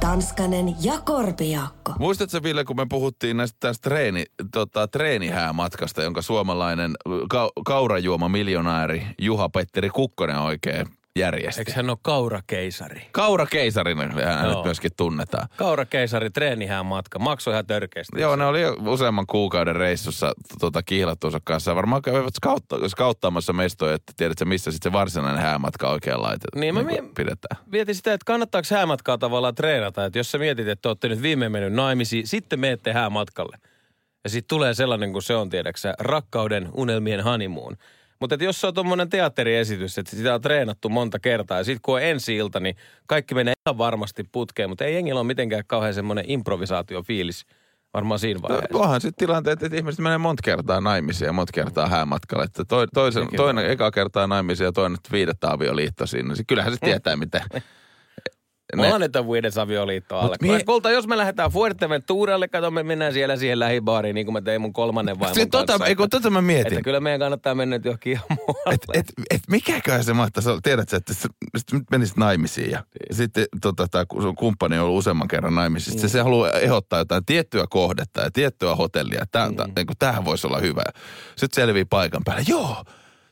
Tanskanen ja Korpiakko. Muistatko Ville, kun me puhuttiin näistä tästä treeni, tota, treenihäämatkasta, jonka suomalainen ka- kaurajuoma miljonääri Juha-Petteri Kukkonen oikein järjesti. Eikö hän ole kaurakeisari? Kaura keisarina hänet Joo. myöskin tunnetaan. Kaurakeisari, treenihään matka, maksoi ihan törkeästi. Joo, ne oli useamman kuukauden reissussa tota, kihlattuunsa kanssa. Varmaan kävivät skautta, skauttaamassa mestoja, että tiedätkö missä sitten se varsinainen häämatka oikein laitetaan. Niin, mä kuin mie- pidetään. Mietin sitä, että kannattaako häämatkaa tavallaan treenata. Että jos sä mietit, että olette nyt viime mennyt naimisiin, sitten meette häämatkalle. Ja sitten tulee sellainen kuin se on, tiedäksä, rakkauden unelmien honeymoon. Mutta jos se on tuommoinen teatteriesitys, että sitä on treenattu monta kertaa ja sitten kun on ensi ilta, niin kaikki menee ihan varmasti putkeen. Mutta ei jengillä ole mitenkään kauhean semmoinen improvisaatiofiilis varmaan siinä vaiheessa. No, onhan sitten tilanteet, että ihmiset menee monta kertaa naimisiin ja monta kertaa häämatkalle. Että toi, toisen, toinen eka kertaa naimisiin ja toinen viidettä avioliitto siinä. Niin Kyllähän se tietää, miten. Planetan Viides avioliitto alle. mie-. Kulta, jos me lähdetään Fuerteventuralle, kato me mennään siellä siihen lähibaariin, niin kuin mä tein mun kolmannen vaimon Se, tota, kanssa. ei, kun tota mä mietin. Että kyllä meidän kannattaa mennä nyt johonkin ihan muualle. Et, et, et mikäköhän se mahtaisi olla? Tiedätkö, että sit nyt menisit naimisiin ja Niin. sitten tota, tämä sun kumppani on ollut useamman kerran naimisissa. Se, se haluaa ehdottaa jotain tiettyä kohdetta ja tiettyä hotellia. Tämä, mm. niin tämähän voisi olla hyvä. Sitten selvii paikan päälle. Joo,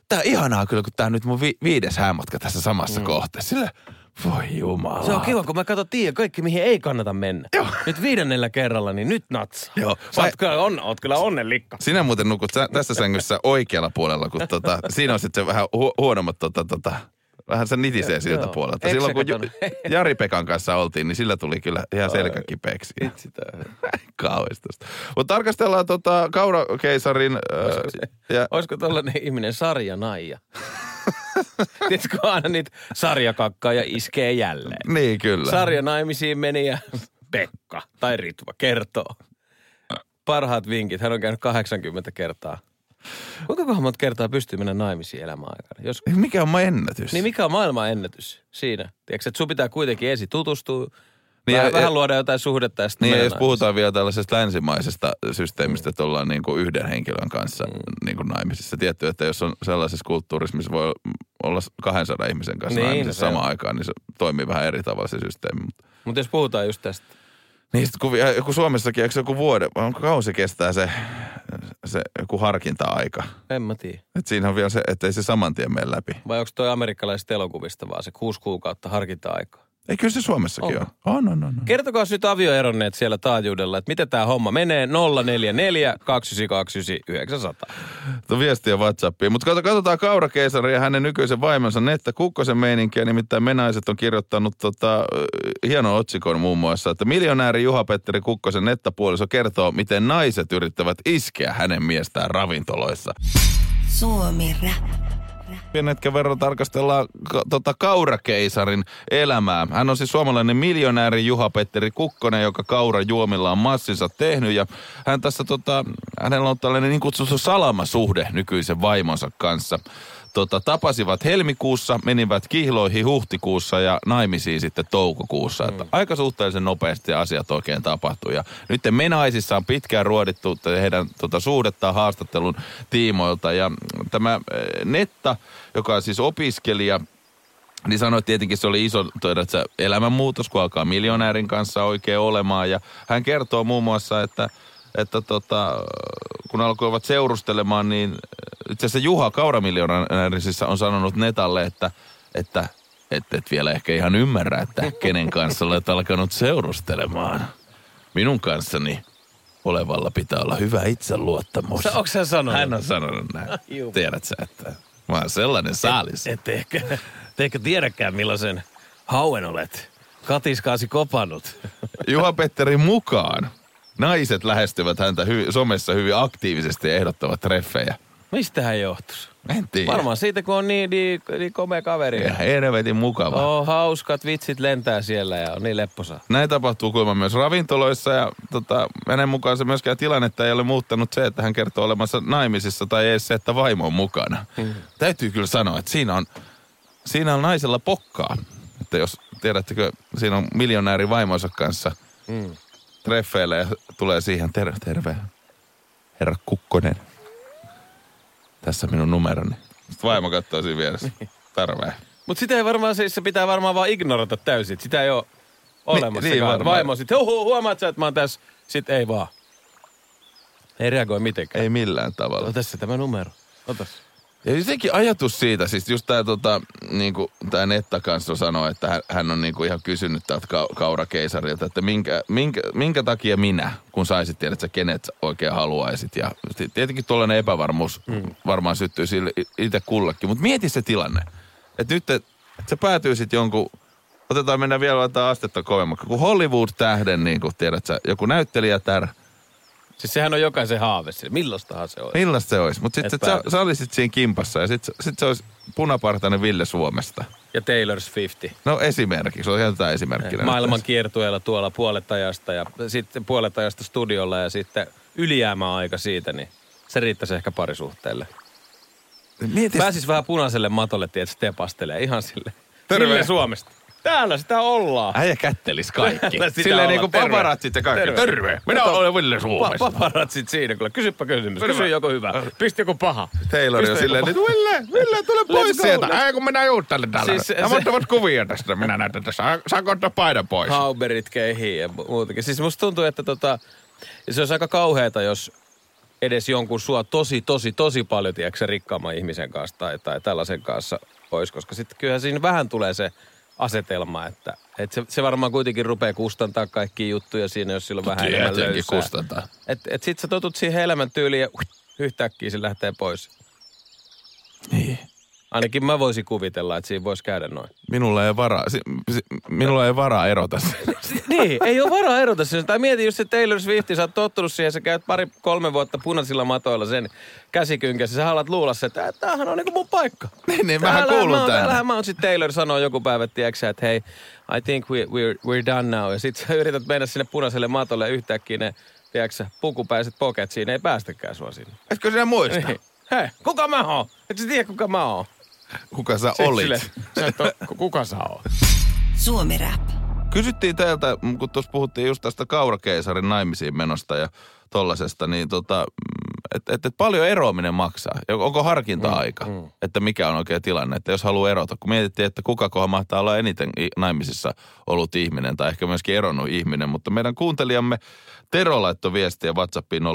tämä ihanaa kyllä, kun tämä on nyt mun vi- viides häämatka tässä samassa mm. kohteessa. Sillä, voi jumala. Se on kiva, kun mä katson tiedä kaikki, mihin ei kannata mennä. Joo. Nyt viidennellä kerralla, niin nyt natsaa. Joo. Sä oot kyllä, on, oot kyllä onnenlikka. Sinä muuten nukut sä, tässä sängyssä oikealla puolella, kun tota, siinä on sitten se vähän hu- huonommat, tota, tota, vähän se nitisee siltä Joo. puolelta. Silloin kun Ju- katsonut? Jari Pekan kanssa oltiin, niin sillä tuli kyllä ihan selkä kipeäksi. Kauhistusta. Mutta tarkastellaan tota Kaurakeisarin... Äh, ja, Olisiko tollanen ihminen sarja Naija? Tiedätkö aina niitä sarjakakkaa ja iskee jälleen? niin kyllä. Sarja naimisiin meni ja Pekka tai Ritva kertoo. Parhaat vinkit. Hän on käynyt 80 kertaa. Kuinka kohan monta kertaa pystyy mennä naimisiin elämän aikana? Jos, Mikä on ennätys? niin mikä on maailman ennätys siinä? Tiedätkö, että sun pitää kuitenkin ensin tutustua, Niin vähän, ja- vähän luoda jotain suhdetta ja Niin, jos puhutaan vielä tällaisesta länsimaisesta systeemistä, että ollaan niin kuin yhden henkilön kanssa Mm. niin kuin naimisissa. Tietty, että jos on sellaisessa kulttuurissa, missä voi olla 200 ihmisen kanssa Niin, naimisissa no samaan aikaan, niin se toimii vähän eri tavalla se systeemi. Mutta Mutta jos puhutaan just tästä. Niin sit kun, ja kun Suomessakin, eikö se joku vuoden, vai onko kausi kestää se, se joku harkinta-aika? En mä tiedä. Et siinä on vielä se, että ei se saman tien mene läpi. Vai onko toi amerikkalaisista elokuvista vaan se kuusi kuukautta harkinta-aikaa? Ei, kyllä se Suomessakin on. On, on, on. on. Kertokaa nyt avioeronneet siellä taajuudella, että miten tämä homma menee 044 299 900. Tuo viestiä Whatsappiin. Mutta katsotaan Kaura-keisari ja hänen nykyisen vaimonsa Netta Kukkosen meininkiä. Nimittäin Menaiset on kirjoittanut tota, hienon otsikon muun muassa, että miljonääri Juha-Petteri Kukkosen Netta-puoliso kertoo, miten naiset yrittävät iskeä hänen miestään ravintoloissa. Suomi Rap. Pienen hetken verran tarkastellaan ka- tota Kaurakeisarin elämää. Hän on siis suomalainen miljonääri Juha-Petteri Kukkonen, joka Kaura juomilla on massinsa tehnyt. Ja hän tässä tota, hänellä on tällainen niin kutsuttu salamasuhde nykyisen vaimonsa kanssa. Tota, tapasivat helmikuussa, menivät kihloihin huhtikuussa ja naimisiin sitten toukokuussa. Että aika suhteellisen nopeasti asiat oikein tapahtui. Ja nyt Menaisissa on pitkään ruodittu heidän tota, suhdettaan haastattelun tiimoilta. Ja tämä eh, Netta, joka on siis opiskelija, niin sanoi, että tietenkin se oli iso tiedätkö, elämänmuutos, kun alkaa miljonäärin kanssa oikein olemaan. Ja hän kertoo muun muassa, että, että tota, kun alkoivat seurustelemaan, niin itse asiassa Juha Kauramiljonäärisissa on sanonut Netalle, että, että et, et vielä ehkä ihan ymmärrä, että kenen kanssa olet alkanut seurustelemaan. Minun kanssani olevalla pitää olla hyvä itseluottamus. Sä, onko sä sanonut? Hän on sanonut näin. Juu. Tiedät sä, että mä oon sellainen saalis. Et ehkä, te ehkä tiedäkään millaisen hauen olet katiskaasi kopannut. Juha-Petteri mukaan naiset lähestyvät häntä hy- somessa hyvin aktiivisesti ja ehdottavat treffejä. Mistähän johtuisi? En tiedä. Varmaan siitä, kun on niin, niin, niin komea kaveri. Ja helvetin mukava. Oh, hauskat vitsit lentää siellä ja on niin lepposa. Näin tapahtuu kuulemma myös ravintoloissa ja tota, hänen mukaansa myöskään tilannetta ei ole muuttanut se, että hän kertoo olemassa naimisissa tai edes se, että vaimo on mukana. Mm. Täytyy kyllä sanoa, että siinä on, siinä on naisella pokkaa. Että jos tiedättekö, siinä on miljonääri vaimonsa kanssa Mm. Treffeille ja tulee siihen, terve, terve, herra Kukkonen. Tässä minun numeroni. Sitten vaimo katsoo siinä vieressä. Terve. Mutta sitä ei varmaan, siis se pitää varmaan vaan ignorata täysin. Sitä ei ole olemassa. niin varmaan. Vaimo sitten, huhu, huomaat sä, että mä oon tässä. Sitten ei vaan. Ei reagoi mitenkään. Ei millään tavalla. Ota se tämä numero. Otas. Ja jotenkin ajatus siitä, siis just tämä tota, niinku, tää Netta kanssa sanoi, että hän, hän on niinku ihan kysynyt tältä ka- kaurakeisarilta, että minkä, minkä, minkä takia minä, kun saisit tiedä, että sä kenet sä oikein haluaisit. Ja ti- tietenkin tuollainen epävarmuus mm. varmaan syttyy sille itse kullekin. Mutta mieti se tilanne, että nyt et, et sä päätyisit jonkun, otetaan mennä vielä laittaa astetta kovemmaksi, kun Hollywood-tähden, niin kuin tiedät sä, joku näyttelijätär, Siis sehän on jokaisen haave. sille. Millastahan se on? Millaista se olisi? Mutta sitten sä, sä olisit siinä kimpassa ja sitten sit se olisi punapartainen Ville Suomesta. Ja Taylor's 50. No esimerkiksi, se on ihan tätä esimerkkinä. Maailman kiertueella tuolla puolet ajasta ja sitten puolet ajasta studiolla ja sitten ylijäämäaika siitä, niin se riittäisi ehkä parisuhteelle. Mieti, Pääsis vähän punaiselle matolle, tiedät, stepastelee ihan sille. Terve. Ville Suomesta. Täällä sitä ollaan. äijä kättelis kaikki. Täällä sitä Silleen niin kuin paparatsit ja kaikki. Terve. Terve. Minä Kato, olen Ville Pa- Suomesta. paparatsit siinä kyllä. Kysypä kysymys. Terve. Kysy joku hyvä. Pisti joku paha. Taylor on silleen, että Ville, Ville, tule pois sieltä. Ai kun minä juuttelen täällä. Siis se- Siis, se- ottavat kuvia tästä. Minä näytän tässä. Saanko ottaa paidan pois? Hauberit keihii ja mu- muutakin. Siis musta tuntuu, että tota, se olisi aika kauheata, jos edes jonkun sua tosi, tosi, tosi paljon, tiedätkö, rikkaamman ihmisen kanssa tai, tai tällaisen kanssa olisi, koska sitten kyllähän siinä vähän tulee se asetelma, että, että se, se varmaan kuitenkin rupeaa kustantaa kaikkia juttuja siinä, jos sillä on vähän enemmän Tietenkin löysää. kustantaa. Et, et sit sä totut siihen elämäntyyliin ja yhtäkkiä se lähtee pois. Niin. Ainakin mä voisin kuvitella, että siinä voisi käydä noin. Minulla ei varaa, si- si- minulla ei varaa erota niin, ei ole varaa erota sen. Tai mieti just se Taylor Swift, sä oot tottunut siihen, sä käyt pari, kolme vuotta punaisilla matoilla sen käsikynkässä. Sä haluat luulla se, että tämähän on niinku mun paikka. Niin, niin, mähän kuulun mä oon- tänne. Täällähän mä oon sit Taylor sanoo joku päivä, tiedätkö että hei, I think we, we're, we're done now. Ja sit sä yrität mennä sinne punaiselle matolle ja yhtäkkiä ne, tiedätkö pukupäiset poket siinä, ei päästäkään sua sinne. Etkö sinä muista? Niin. Hei, kuka mä oon? Et sä tiedä, kuka mä oon? Kuka sä olit? silleen, Sä et oo, kuka sä oot? Suomi Rap. Kysyttiin teiltä, kun tuossa puhuttiin just tästä kaurakeisarin naimisiin menosta ja tollasesta, niin tota, että et, et paljon eroaminen maksaa. Onko harkinta-aika, mm, mm. että mikä on oikea tilanne, että jos haluaa erota. Kun mietittiin, että kukakohan mahtaa olla eniten naimisissa ollut ihminen tai ehkä myöskin eronnut ihminen, mutta meidän kuuntelijamme Tero laittoi viestiä WhatsAppiin 0442929900,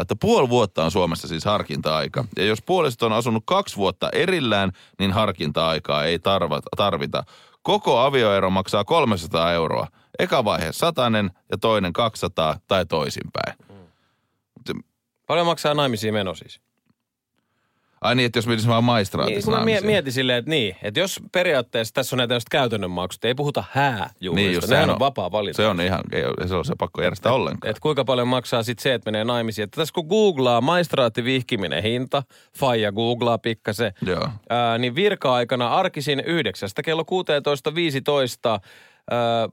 että puoli vuotta on Suomessa siis harkinta-aika. Ja jos puoliset on asunut kaksi vuotta erillään, niin harkinta-aikaa ei tarvita. Koko avioero maksaa 300 euroa. Eka vaihe satanen ja toinen 200 tai toisinpäin. Paljon maksaa naimisiin meno siis? Ai niin, että jos menisi vaan Niin, maistraatissa kun mä mie- mietin silleen, että niin, että jos periaatteessa tässä on näitä käytännön maksut, ei puhuta hääjuhlista, Niin, just nehän sehän on vapaa valinta. Se on ihan, ei, se on se pakko järjestää ollenkaan. Että kuinka paljon maksaa sitten se, että menee naimisiin. Että tässä kun googlaa maistraattivihkiminen hinta, faija googlaa pikkasen, Joo. ää, niin virka-aikana arkisin yhdeksästä kello 16.15 ää,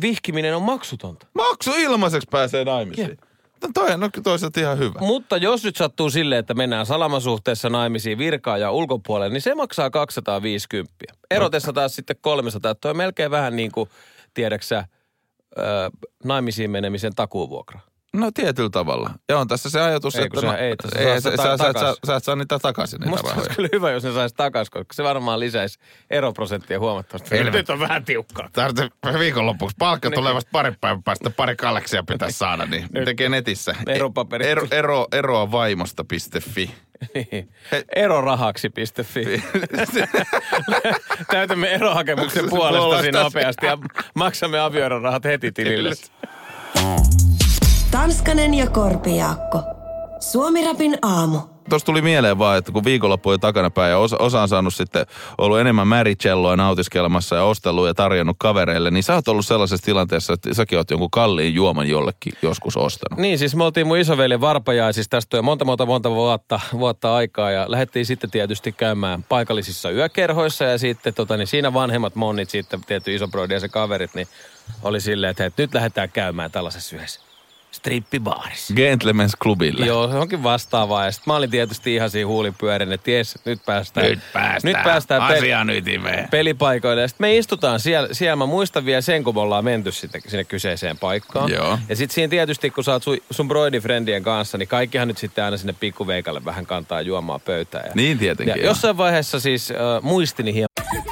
vihkiminen on maksutonta. Maksu ilmaiseksi pääsee naimisiin. No toi on toisaalta ihan hyvä. Mutta jos nyt sattuu silleen, että mennään salamasuhteessa naimisiin virkaa ja ulkopuolelle, niin se maksaa 250. Erotessa taas sitten 300. Tuo on melkein vähän niin kuin, tiedäksä, naimisiin menemisen takuuvuokra. No tietyllä tavalla. Ja on tässä se ajatus, Ei, että... sä- no, ei, että sä ei, sä, sitä sä, sä, sä, sä et saa niitä takaisin, niitä Musta rahoja. olisi kyllä hyvä, jos ne saisi takaisin, koska se varmaan lisäisi eroprosenttia huomattavasti. Helvetti. Nyt on vähän tiukkaa. Tarvitsee viikonlopuksi. Palkka Niin. tulee vasta pari päivän päästä. Pari kaleksia pitäisi saada, niin Nyt. tekee netissä. Veropaperit. Ero, ero, eroa vaimosta.fi. Niin. Erorahaksi.fi. Täytämme erohakemuksen puolestasi Puolesta. nopeasti ja maksamme avioerorahat heti tilille. Tanskanen ja Korpijaakko. Suomi Rapin aamu. tuossa tuli mieleen vaan, että kun viikonloppu on takanapäin ja osa, osa on saanut sitten ollut enemmän märicelloa nautiskelemassa ja ostellut ja tarjonnut kavereille, niin sä oot ollut sellaisessa tilanteessa, että säkin oot jonkun kalliin juoman jollekin joskus ostanut. Niin, siis me oltiin mun isoveljen varpajaisissa tästä jo monta, monta, monta vuotta, vuotta aikaa ja lähdettiin sitten tietysti käymään paikallisissa yökerhoissa ja sitten tota, niin siinä vanhemmat monnit sitten, tietty isobrodi ja se kaverit, niin oli silleen, että hei, nyt lähdetään käymään tällaisessa yhdessä strippibaarissa. Gentlemen's Clubille. Joo, se onkin vastaavaa. Ja sitten mä olin tietysti ihan siinä huulipyörin, että jes, nyt päästään. Nyt päästään. Nyt päästään pe- Asian ytimeen. pelipaikoille. Ja sitten me istutaan siellä, siellä. Mä muistan vielä sen, kun me ollaan menty sinne, sinne kyseiseen paikkaan. Joo. Ja sitten siinä tietysti, kun sä oot sun, sun broidifriendien kanssa, niin kaikkihan nyt sitten aina sinne pikkuveikalle vähän kantaa juomaa pöytään. Ja, Niin tietenkin, Ja joo. jossain vaiheessa siis äh, muistini hieman.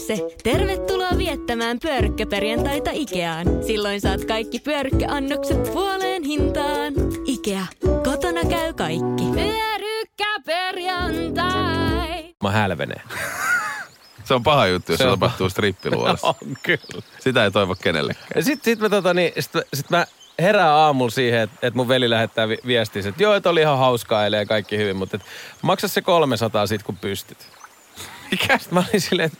se. Tervetuloa viettämään pyörykkäperjantaita Ikeaan. Silloin saat kaikki pyörykkäannokset puoleen hintaan. Ikea. Kotona käy kaikki. Pyörykkäperjantai. Mä hälvenee. Se on paha juttu, jos Se se, on tapahtuu strippiluolassa. on kyllä. Sitä ei toivo kenellekään. Ja sit, sit mä, tota, niin, sit, sit mä herään aamulla siihen, että et mun veli lähettää vi- viestiä, että joo, että oli ihan hauskaa eilen ja kaikki hyvin, mutta et, maksa se 300 sit kun pystyt. Mikä? Sitten mä olin silleen, että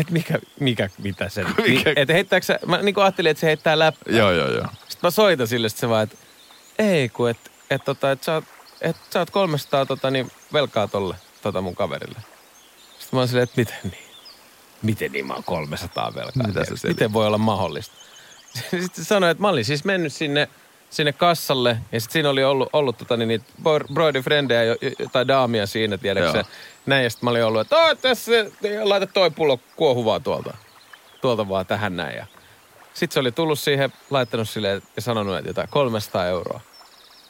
et mikä, mikä, mitä se Mikä? Että heittääkö sä, mä niin ajattelin, että se heittää läppää. Joo, joo, joo. Sitten mä soitan sille, sit se vaan, että ei kun, että et, tota, et sä, et sä oot 300 tota, niin, velkaa tolle tota mun kaverille. Sitten mä oon silleen, että miten niin? Miten niin mä oon 300 velkaa? Mitä selität? Miten voi olla mahdollista? Sitten sanoin, että mä olin siis mennyt sinne, sinne kassalle ja sitten siinä oli ollut, ollut tota, niin, niitä bro- broidi-frendejä jo- jo- tai daamia siinä, se? Näin ja sitten mä olin ollut, että "Oo, tässä, laita toi pullo kuohuvaa tuolta. Tuolta vaan tähän näin. Ja sitten se oli tullut siihen, laittanut sille ja sanonut, että jotain 300 euroa.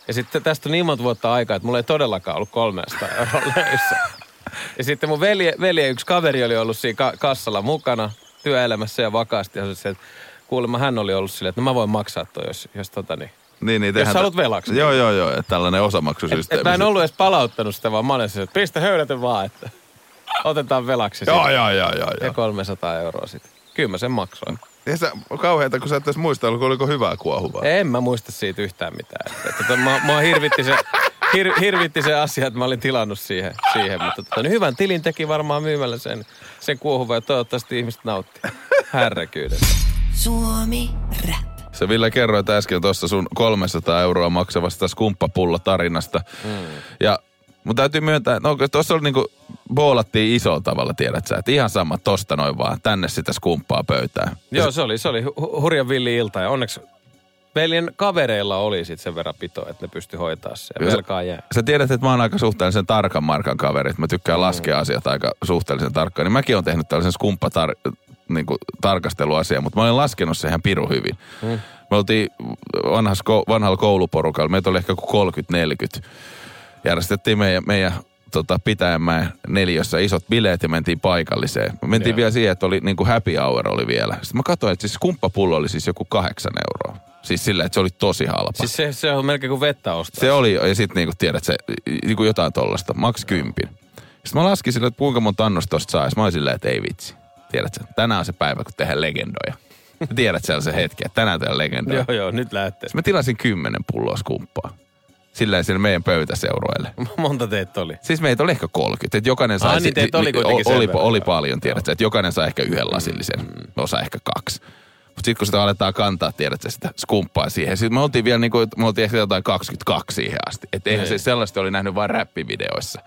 Ja sitten tästä on niin monta vuotta aikaa, että mulla ei todellakaan ollut 300 euroa löyssä. Ja sitten mun velje, velje yksi kaveri oli ollut siinä ka- kassalla mukana työelämässä ja vakaasti. Ja se, että kuulemma hän oli ollut silleen, että no mä voin maksaa toi, jos, jos tota niin. Niin, niin Jos sä haluat velaksi. Joo, joo, joo. Että tällainen Et, osamaksusysteemi. et mä en ollut edes palauttanut sitä, vaan mä olin silleen, että pistä höydätä vaan, että otetaan velaksi. Joo, siitä. joo, joo, joo. Ja joo. 300 euroa sitten. Kyllä mä sen maksoin. Ja sä, kauheeta, kun sä et edes muistellut, oliko hyvää kuohuvaa. En mä muista siitä yhtään mitään. Että, että, mä, mua hirvitti se, hir, hirvitti se asia, että mä olin tilannut siihen. siihen. Mutta tota, niin hyvän tilin teki varmaan myymällä sen, sen kuohuvan ja toivottavasti ihmiset nautti. Härräkyyden. Suomi Rap. Se Ville kerroit äsken tuossa sun 300 euroa maksavasta skumppapullo tarinasta. Mm. Ja mun täytyy myöntää, että no, tuossa oli niinku, boolattiin isolla tavalla, tiedät sä, että ihan sama tosta noin vaan, tänne sitä skumppaa pöytään. Joo, se oli, se oli hu- hurjan villi ilta ja onneksi veljen kavereilla oli sit sen verran pito, että ne pysty hoitaa se ja velkaa jää. Sä tiedät, että mä oon aika suhteellisen tarkan markan kaveri, että mä tykkään laskea asiat aika suhteellisen tarkkaan. Niin mäkin oon tehnyt tällaisen skumppatar, niin kuin, tarkasteluasian, mutta mä olen laskenut sen ihan piru hyvin. Mm. Me oltiin vanhas, vanhalla kouluporukalla, meitä oli ehkä kuin 30-40. Järjestettiin meidän, meidän tota, Pitäjänmäen neljössä isot bileet ja mentiin paikalliseen. Me mentiin Joo. vielä siihen, että oli niin kuin happy hour oli vielä. Sitten mä katsoin, että siis skumppapullo oli siis joku kahdeksan euroa. Siis sillä, että se oli tosi halpa. Siis se, se on melkein kuin vettä ostaa. Se oli, ja sitten niinku tiedät, se, niinku jotain tollasta, maks kympin. Sitten mä laskin sille, että kuinka monta annosta tosta sit mä olin silleen, että ei vitsi. Tiedät sä, tänään on se päivä, kun tehdään legendoja. Ja tiedät se hetki, että tänään tehdään legendoja. Joo, joo, nyt lähtee. Sitten mä tilasin kymmenen pulloa skumppaa. Silleen sinne meidän pöytäseuroille. Monta teitä oli? Siis meitä oli ehkä 30, että jokainen sai... Ah, niin teitä oli kuitenkin oli, verran. oli paljon, tiedät sä, että jokainen sai ehkä yhden lasillisen, osa ehkä kaksi. Mutta sitten kun sitä aletaan kantaa, tiedät sä, sitä skumppaa siihen. Sitten me oltiin vielä niin kuin, me oltiin ehkä jotain 22 siihen asti. Että eihän Niin. se sellaista oli nähnyt vain räppivideoissa.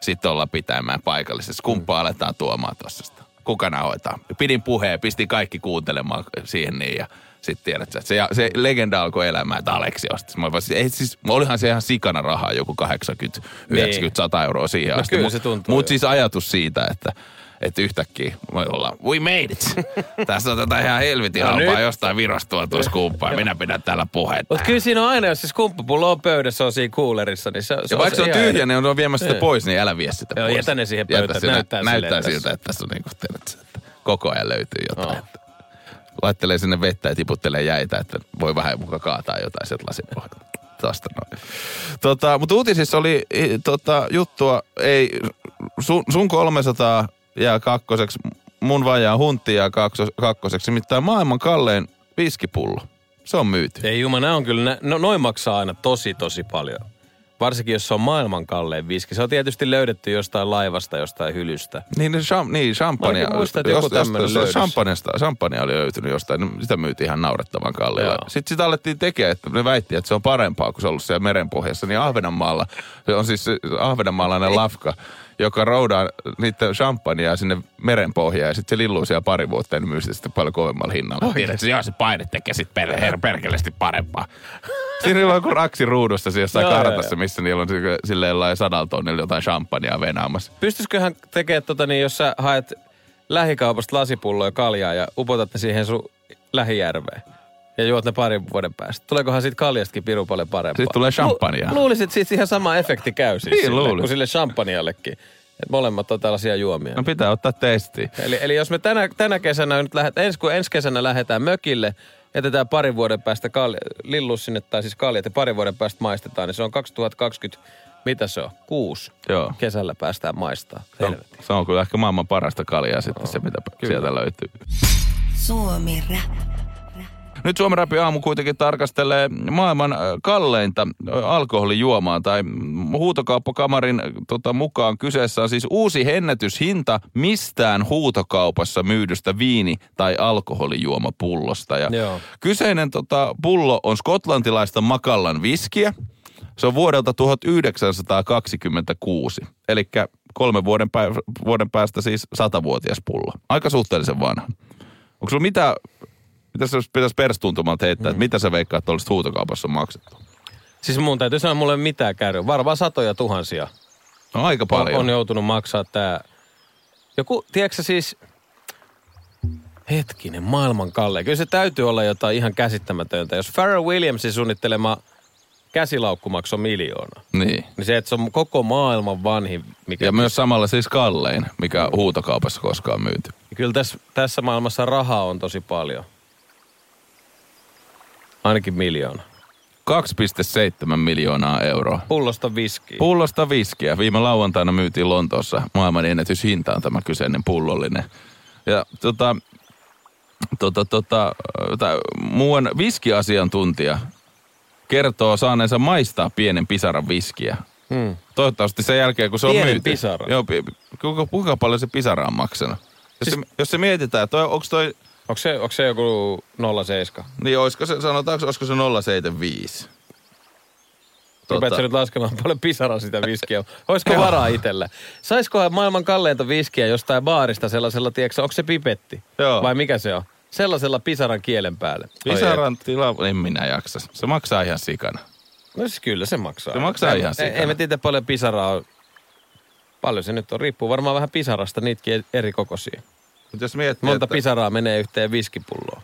Sitten ollaan pitämään paikallisessa. Skumppaa Mm. aletaan tuomaan tuossa. Kuka hoitaa? Pidin puheen, pistin kaikki kuuntelemaan siihen niin ja sitten tiedät että se, se legenda alkoi elämään, että Aleksi osti. Mä vaan, ei, siis, olihan se ihan sikana rahaa, joku 80, 90, 100 euroa siihen No asti. kyllä Mut- se tuntuu, Mutta joo. siis ajatus siitä, että Että yhtäkkiä voi olla, we made it. Tässä otetaan ihan helvetin No halpaa jostain virostua tuossa skumppaa. Minä pidän täällä puhetta. Mutta kyllä siinä on aina, jos se skumppapullo on pöydässä, on siinä kuulerissa, niin se, se Ja vaikka se on tyhjä, niin on viemässä sitä Niin. pois, niin älä vie sitä Joo, pois. jätä ne siihen pöytään, näyttää näyttää siltä, että tässä on niinku, tiedät, että koko ajan löytyy jotain. Että laittelee sinne vettä ja tiputtelee jäitä, että voi vähän muka kaataa jotain sieltä lasin pohjalta. Noin. Tota, mutta uutisissa oli tota, juttua, ei, sun, sun 300 jää kakkoseksi, mun vajaa huntti jää kaksos, kakkoseksi, nimittäin maailman kallein viskipullo. Se on myyty. Ei juma, nämä on kyllä, nä- no, noin maksaa aina tosi tosi paljon. Varsinkin jos se on maailman kallein viski. Se on tietysti löydetty jostain laivasta, jostain hylystä. Niin, niin, cham, niin champagne. Mä muistan, että joku tämmönen löydös. champagnesta, champagne oli löytynyt jostain, niin sitä myytiin ihan naurettavan kalliilla. Joo. Sitten sitä alettiin tekemään, että ne väitti, että se on parempaa kuin se on ollut siellä merenpohjassa. Niin Ahvenanmaalla, se on siis ahvenanmaalainen lafka, joka roudaa niiden champagnea sinne merenpohjaan ja sitten se lilluu siellä pari vuotta ja ne myy sitä sitten paljon kovemmalla hinnalla. Tiedät, että joo, se paine tekee sitten per, her, perkeleesti parempaa. Siinä on joku raksi ruudussa siellä jossain kartassa, joo. missä niillä on sille- silleen lai sadalla tonnilla jotain champagnea venaamassa. Pystyisiköhän tekemään tota niin, jos sä haet lähikaupasta lasipulloja kaljaa ja upotat ne siihen sun lähijärveen ja juot ne parin vuoden päästä. Tuleekohan siitä kaljastakin piru paljon parempaa? Siitä tulee champagnea. Lu- luulisin, että siitä ihan sama efekti käy siis Niin, sille, kuin sille champagneallekin. Et molemmat on tällaisia juomia. No pitää ottaa testi. Eli, eli jos me tänä, tänä kesänä nyt lähdetään, ensi, kun ensi kesänä lähdetään mökille, jätetään parin vuoden päästä kalja, lillu sinne, tai siis kaljat, ja parin vuoden päästä maistetaan, niin se on 2020, mitä se on? Kuusi. Joo. Kesällä päästään maistaa. Se on, Helvetti. se on kyllä ehkä maailman parasta kaljaa sitten se, mitä sieltä löytyy. Suomi Rap. Nyt Suomen Rapi aamu kuitenkin tarkastelee maailman ö, kalleinta ö, alkoholijuomaa tai huutokauppakamarin tota, mukaan kyseessä on siis uusi ennätyshinta mistään huutokaupassa myydystä viini- tai alkoholijuomapullosta. Ja Joo. kyseinen tota, pullo on skotlantilaista Makallan viskiä. Se on vuodelta 1926, eli kolmen vuoden, pä- vuoden päästä siis satavuotias pullo. Aika suhteellisen vanha. Onko sulla mitä, mitä se pitäisi perstuntumalta heittää, mm. että mitä sä veikkaat, että olisit huutokaupassa maksettu? Siis mun täytyy sanoa, mulle mitään käy. Varmaan satoja tuhansia No aika on, paljon. on joutunut maksaa tää. Joku, tiedätkö siis, hetkinen, maailman kallein. Kyllä se täytyy olla jotain ihan käsittämätöntä. Jos Pharrell Williamsin suunnittelema käsilaukku maksoi miljoona, Niin. niin se, että se on koko maailman vanhin, mikä... Ja myös samalla siis kallein, mikä huutokaupassa koskaan myyty. Kyllä tässä, tässä maailmassa rahaa on tosi paljon. Ainakin miljoona. 2,7 miljoonaa euroa. Pullosta viskiä. Pullosta viskiä. Viime lauantaina myytiin Lontoossa maailman ennätyshintaan tämä kyseinen pullollinen. Ja tota, tota, tota, tää muuan viskiasiantuntija kertoo saaneensa maistaa pienen pisaran viskiä. Hmm. Toivottavasti sen jälkeen, kun se on Pienen myyty. pisaran? Joo, kuinka, kuinka paljon se pisara on maksanut? Jos, Siis- se, jos se mietitään, toi, onko toi, Onko se, onko se joku 07? niin olisiko se, sanotaanko, olisiko se 075? Rupeat sä nyt laskemaan paljon pisara sitä viskiä. Olisiko varaa itsellä? Saiskohan maailman kalleinta viskiä jostain baarista sellaisella, tiedätkö, onko se pipetti? Joo. Vai mikä se on? Sellaisella pisaran kielen päälle. Pisaran tila, en minä jaksa. Se maksaa ihan sikana. ei. No siis kyllä se maksaa. Se maksaa ihan Ei, sikana. ei me tiedä paljon pisaraa on. Paljon se nyt on. Riippuu varmaan vähän pisarasta, niitäkin eri kokoisia. Mutta jos miettii, Monta että, pisaraa menee yhteen viskipulloon.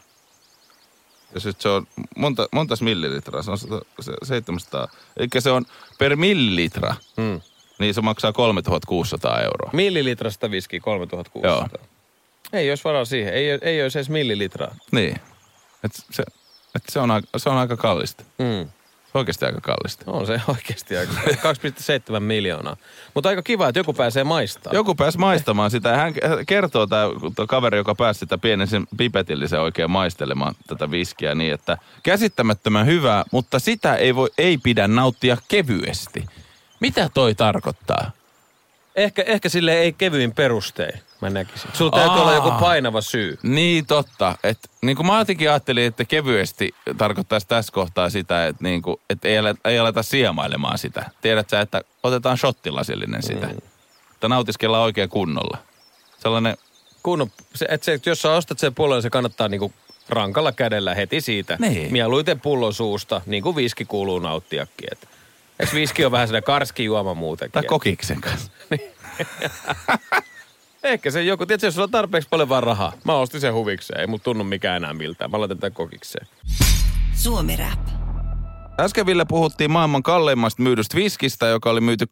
jos nyt se on monta, montas millilitraa, se on sata- se 700, eli se on per millilitra, Hmm. niin se maksaa 3600 euroa. Millilitrasta viski 3600. Joo. Ei olisi varaa siihen. Ei, ei olisi edes millilitraa. Niin. Et se, et se, on aika, se on aika kallista. Hmm. Oikeasti aika kallista. On se oikeasti aika. 2,7 miljoonaa. Mutta aika kiva, että joku pääsee maistamaan. Joku pääsi maistamaan sitä. hän kertoo, tämä kaveri, joka pääsi sitä pienen sen pipetillisen oikein maistelemaan tätä viskiä niin, että käsittämättömän hyvää, mutta sitä ei, voi, ei pidä nauttia kevyesti. Mitä toi tarkoittaa? Ehkä, ehkä sille ei kevyin perustein, mä näkisin. Sulla täytyy Aa. olla joku painava syy. Niin totta. Et, niin kuin mä jotenkin ajattelin, että kevyesti tarkoittaisi tässä kohtaa sitä, että, niin kuin, että ei, aleta, ei aleta siemailemaan sitä. Tiedät sä, että otetaan shottilasillinen sitä. Mm. Että nautiskellaan oikein kunnolla. Sellainen, Kun, se, et se, jos sä ostat sen pullon, se kannattaa niinku rankalla kädellä heti siitä. Niin. Mieluiten pullon suusta, niin kuin viski kuuluu nauttiakin. Et, et viski on vähän sellainen karski juoma muutenkin. tai kokiksen kanssa. Ehkä se joku, tiedätkö, jos sulla on tarpeeksi paljon vaan rahaa. Mä ostin sen huvikseen, ei mut tunnu mikään enää miltään. Mä laitan tämän kokikseen. Suomi Rap. Äsken Ville puhuttiin maailman kalleimmasta myydystä viskistä, joka oli myyty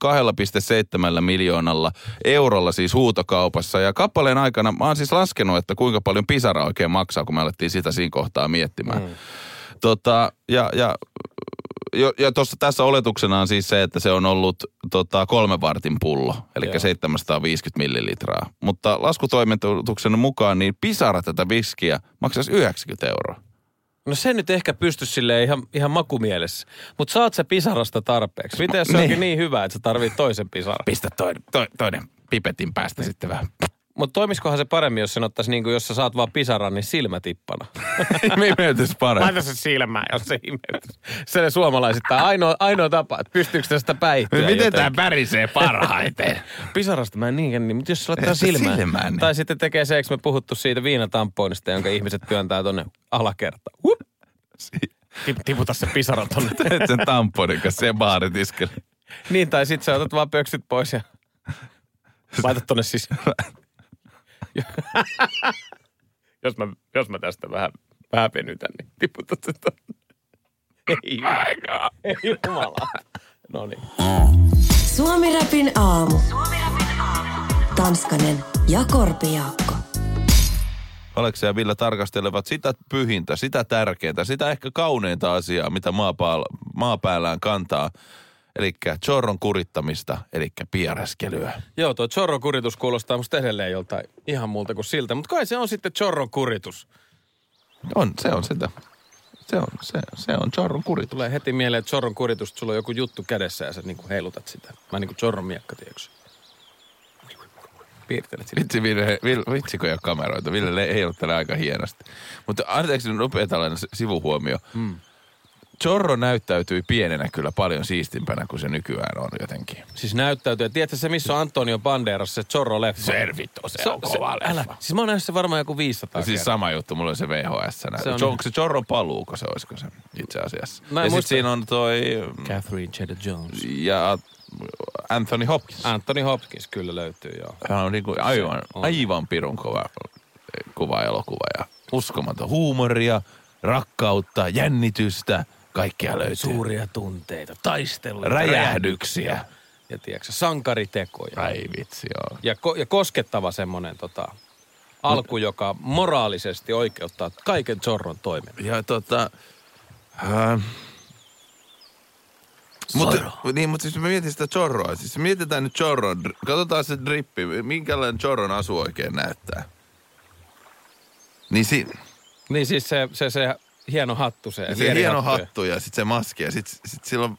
2,7 miljoonalla eurolla siis huutokaupassa. Ja kappaleen aikana mä oon siis laskenut, että kuinka paljon pisara oikein maksaa, kun me alettiin sitä siinä kohtaa miettimään. Mm. Tota, ja, ja, ja, ja tossa, tässä oletuksena on siis se, että se on ollut tota, kolme vartin pullo, eli Joo. 750 millilitraa. Mutta laskutoimituksen mukaan niin pisara tätä viskiä maksaisi 90 euroa. No se nyt ehkä pysty silleen ihan, ihan makumielessä. Mutta saat sä pisarasta tarpeeksi. Miten jos se Niin. onkin niin hyvä, että sä tarvit toisen pisaran? Pistä toinen, to, toinen pipetin päästä sitten vähän. Mutta toimiskohan se paremmin, jos sen ottaisi niin kuin, jos sä saat vaan pisaran, niin silmätippana. Me imeytys parempi. Laita se silmään, jos se imeytys. Se suomalaisittain. Ainoa, ainoa tapa, että pystyykö tästä päihtyä Miten jotenkin. tämä pärisee parhaiten? Pisarasta mä en niinkään, niin, mutta jos se laittaa silmään. silmään, niin. Tai sitten tekee se, eikö me puhuttu siitä viinatampoonista, jonka ihmiset työntää tonne alakertaan. Hup! Tip, tiputa se pisara tonne. Teet sen tamponin kanssa se baaritiskelle. niin, tai sit sä otat vaan pöksyt pois ja laitat tonne siis. jos, mä, jos mä tästä vähän, vähän venytän, niin tiputat se. Ei, Aika. ei jumala. No niin. Suomi Rapin aamu. Tanskanen ja Korpijaakko. Aleksia ja Ville tarkastelevat sitä pyhintä, sitä tärkeintä, sitä ehkä kauneinta asiaa, mitä maapaal- maapäällään kantaa. Eli chorron kurittamista, eli pieräskelyä. Joo, tuo chorron kuritus kuulostaa musta edelleen joltain ihan muulta kuin siltä, mutta kai se on sitten chorron kuritus. On, se on sitä. Se on, se, se on chorron kuritus. Tulee heti mieleen, että chorron kuritus, että sulla on joku juttu kädessä ja sä niinku heilutat sitä. Mä niinku chorron miekka, tiedätkö? Piirtelet. Vitsi, Ville, Ville, vitsi kun ei ole kameroita. Ville le- heiluttelee aika hienosti. Mutta anteeksi nopea tällainen sivuhuomio. Mm. Chorro näyttäytyi pienenä kyllä paljon siistimpänä kuin se nykyään on jotenkin. Siis näyttäytyy. Tiedätkö se, missä on Antonio Banderas, se Chorro-leffa? Servito, se on kova älä. leffa. Siis mä oon nähnyt se varmaan joku 500 Siis kertaa. sama juttu, mulla on se VHS. Se Se on- on, onko se Chorron paluuko se, olisiko se itse asiassa? Mä ja muista. sitten siinä on toi Catherine Zeta-Jones. ja Anthony Hopkins. Anthony Hopkins kyllä löytyy, joo. Hän on niinku aivan, on. aivan pirun kova kuva elokuva ja uskomaton huumoria, rakkautta, jännitystä, kaikkea löytyy. Suuria tunteita, taisteluja, Räjähdyksiä. Ja tiedätkö, sankaritekoja. Ai vitsi, joo. Ja, ko- ja koskettava semmoinen tota, alku, joka moraalisesti oikeuttaa kaiken Zorron toiminnan. Ja tota... Äh, mutta, niin, mutta siis mä mietin sitä chorroa. Siis mietitään nyt chorron. Katsotaan se drippi. Minkälainen chorron asu oikein näyttää. Niin si, Niin siis se, se, se hieno hattu, se, se hieno hattu ja sitten se maski ja sitten sit silloin...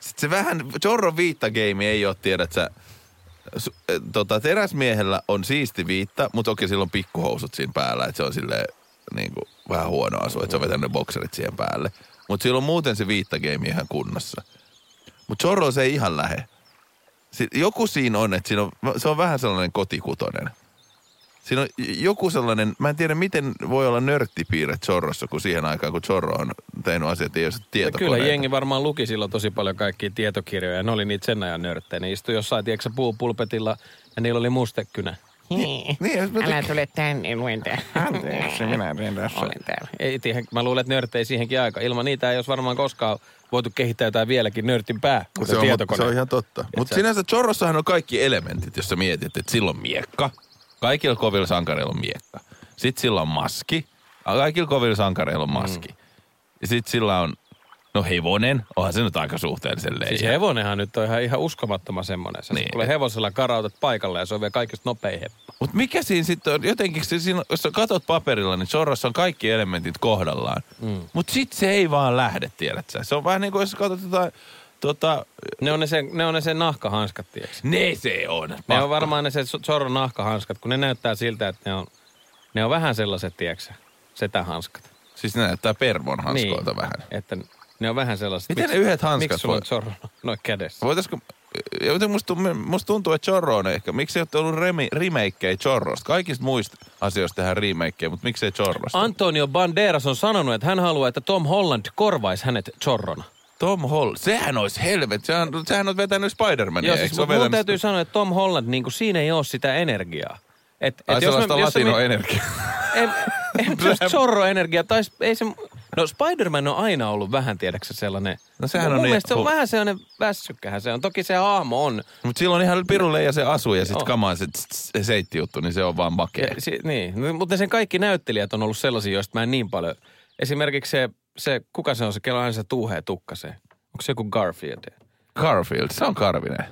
Sit se vähän, chorron viittageimi ei ole, tiedät sä, su, eh, tota, teräsmiehellä on siisti viitta, mutta okei, sillä on pikkuhousut siinä päällä, että se on silleen niin kuin, vähän huono asu, että se on vetänyt bokserit siihen päälle. Mutta sillä on muuten se viittageimi ihan kunnossa. Mutta Chorro se ei ihan lähe. Joku siinä on, että siinä on, se on vähän sellainen kotikutonen. Siinä on joku sellainen, mä en tiedä miten voi olla nörttipiirre Chorrossa, kun siihen aikaan, kun Chorro on tehnyt asiat, ei ole tietokoneita. kyllä jengi varmaan luki silloin tosi paljon kaikkia tietokirjoja. ja Ne oli niitä sen ajan nörttejä. Ne istui jossain, tiedätkö, puupulpetilla ja niillä oli mustekynä. Niin, jos mä Älä tule tänne, luen tää. Anteeksi, minä teen tässä. Olen täällä. Ei, tiihän, mä luulen, että nörttejä siihenkin aika. Ilman niitä ei olisi varmaan koskaan voitu kehittää jotain vieläkin nörtin pää, kuten se on, tietokone. se on ihan totta. Mutta sä- sinänsä Chorrossahan on kaikki elementit, jos sä mietit, että sillä on miekka. Kaikilla kovilla sankareilla on miekka. Sitten sillä on maski. Kaikilla kovilla sankareilla on maski. Ja sitten sillä on, no hevonen. Onhan se nyt aika suhteellisen leijä. Siis hevonenhan nyt on ihan, ihan uskomattoman semmoinen. Sä Niin. tulee hevosella karautat paikalle ja se on vielä kaikista nopein heppa. Mutta mikä siinä sitten on, jotenkin se siinä, jos sä katot paperilla, niin Chorrossa on kaikki elementit kohdallaan. Mm. Mutta sitten se ei vaan lähde, tiedät sä. Se on vähän niin kuin jos sä katsot jotain, tota, Ne on ne sen, ne on ne sen nahkahanskat, tiedätkö? ne se on. Ne on varmaan ne se Zorron nahkahanskat, kun ne näyttää siltä, että ne on, ne on vähän sellaiset, tiedätkö setähanskat. Siis ne näyttää pervon hanskoilta vähän. Että ne on vähän sellaiset. Miten ne yhdet hanskat Miksi sulla voi- on Zorro noin kädessä? Voitaisko, joten musta, musta tuntuu, että Chorro on ehkä, miksi ei ole ollut remi, remakeja Chorrosta? Kaikista muista asioista tehdään remakeja, mutta miksei Chorrosta? Antonio Banderas on sanonut, että hän haluaa, että Tom Holland korvaisi hänet Zorrona. Tom Hall, sehän olisi helvet, sehän, sehän on vetänyt Spider-Mania, Joo, siis se mun vetänyt täytyy sanoa, että Tom Holland, niin kuin siinä ei ole sitä energiaa. Et, Ai et jos sellaista jos latinoenergiaa. en, en just zorro-energia, tai s- ei se... No Spider-Man on aina ollut vähän, tiedäksä, sellainen... No sehän mun on niin- mielestä se on vähän sellainen väsykkähän se on. Toki se hahmo on. Mutta silloin ihan pirulle ja se asuu ja sitten kamaa se, se seitti juttu, niin se on vaan makea. Ja, si, niin, No, mutta sen kaikki näyttelijät on ollut sellaisia, joista mä en niin paljon... Esimerkiksi se, se kuka se on se, kello aina se tuuhee tukkaseen. Onko se joku Garfield? Garfield, se on Karvinen.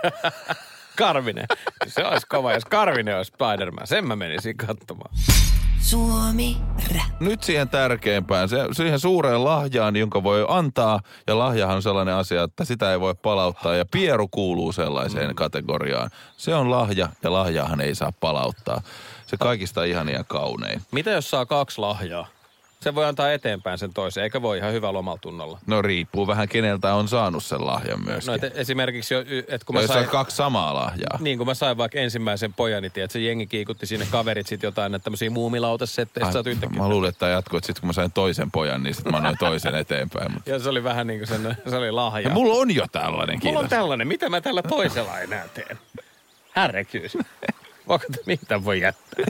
Karvinen. Se olisi kova, jos Karvinen olisi Spider-Man. Sen mä menisin katsomaan. Suomi Rap. Nyt siihen tärkeimpään, se, siihen suureen lahjaan, jonka voi antaa. Ja lahjahan on sellainen asia, että sitä ei voi palauttaa. Ja pieru kuuluu sellaiseen mm. kategoriaan. Se on lahja ja lahjaahan ei saa palauttaa. Se kaikista ihania ja kaunein. Mitä jos saa kaksi lahjaa? Se voi antaa eteenpäin sen toisen, eikä voi ihan hyvällä omalla tunnolla. No riippuu vähän keneltä on saanut sen lahjan myöskin. No et esimerkiksi, että kun mä sain... kaksi samaa lahjaa. Niin, kun mä sain vaikka ensimmäisen pojan, niin tiedät, se jengi kiikutti sinne kaverit sit jotain, että tämmöisiä Ai, sä yhtäkkiä. mä luulin, että jatkuu, että sitten kun mä sain toisen pojan, niin sitten mä annoin toisen eteenpäin. Mutta... Ja se oli vähän niin kuin sen, se oli lahja. Ja mulla on jo tällainen, Mulla kiitos. on tällainen, mitä mä tällä toisella enää teen? Härrekyys. Voiko mitä voi jättää?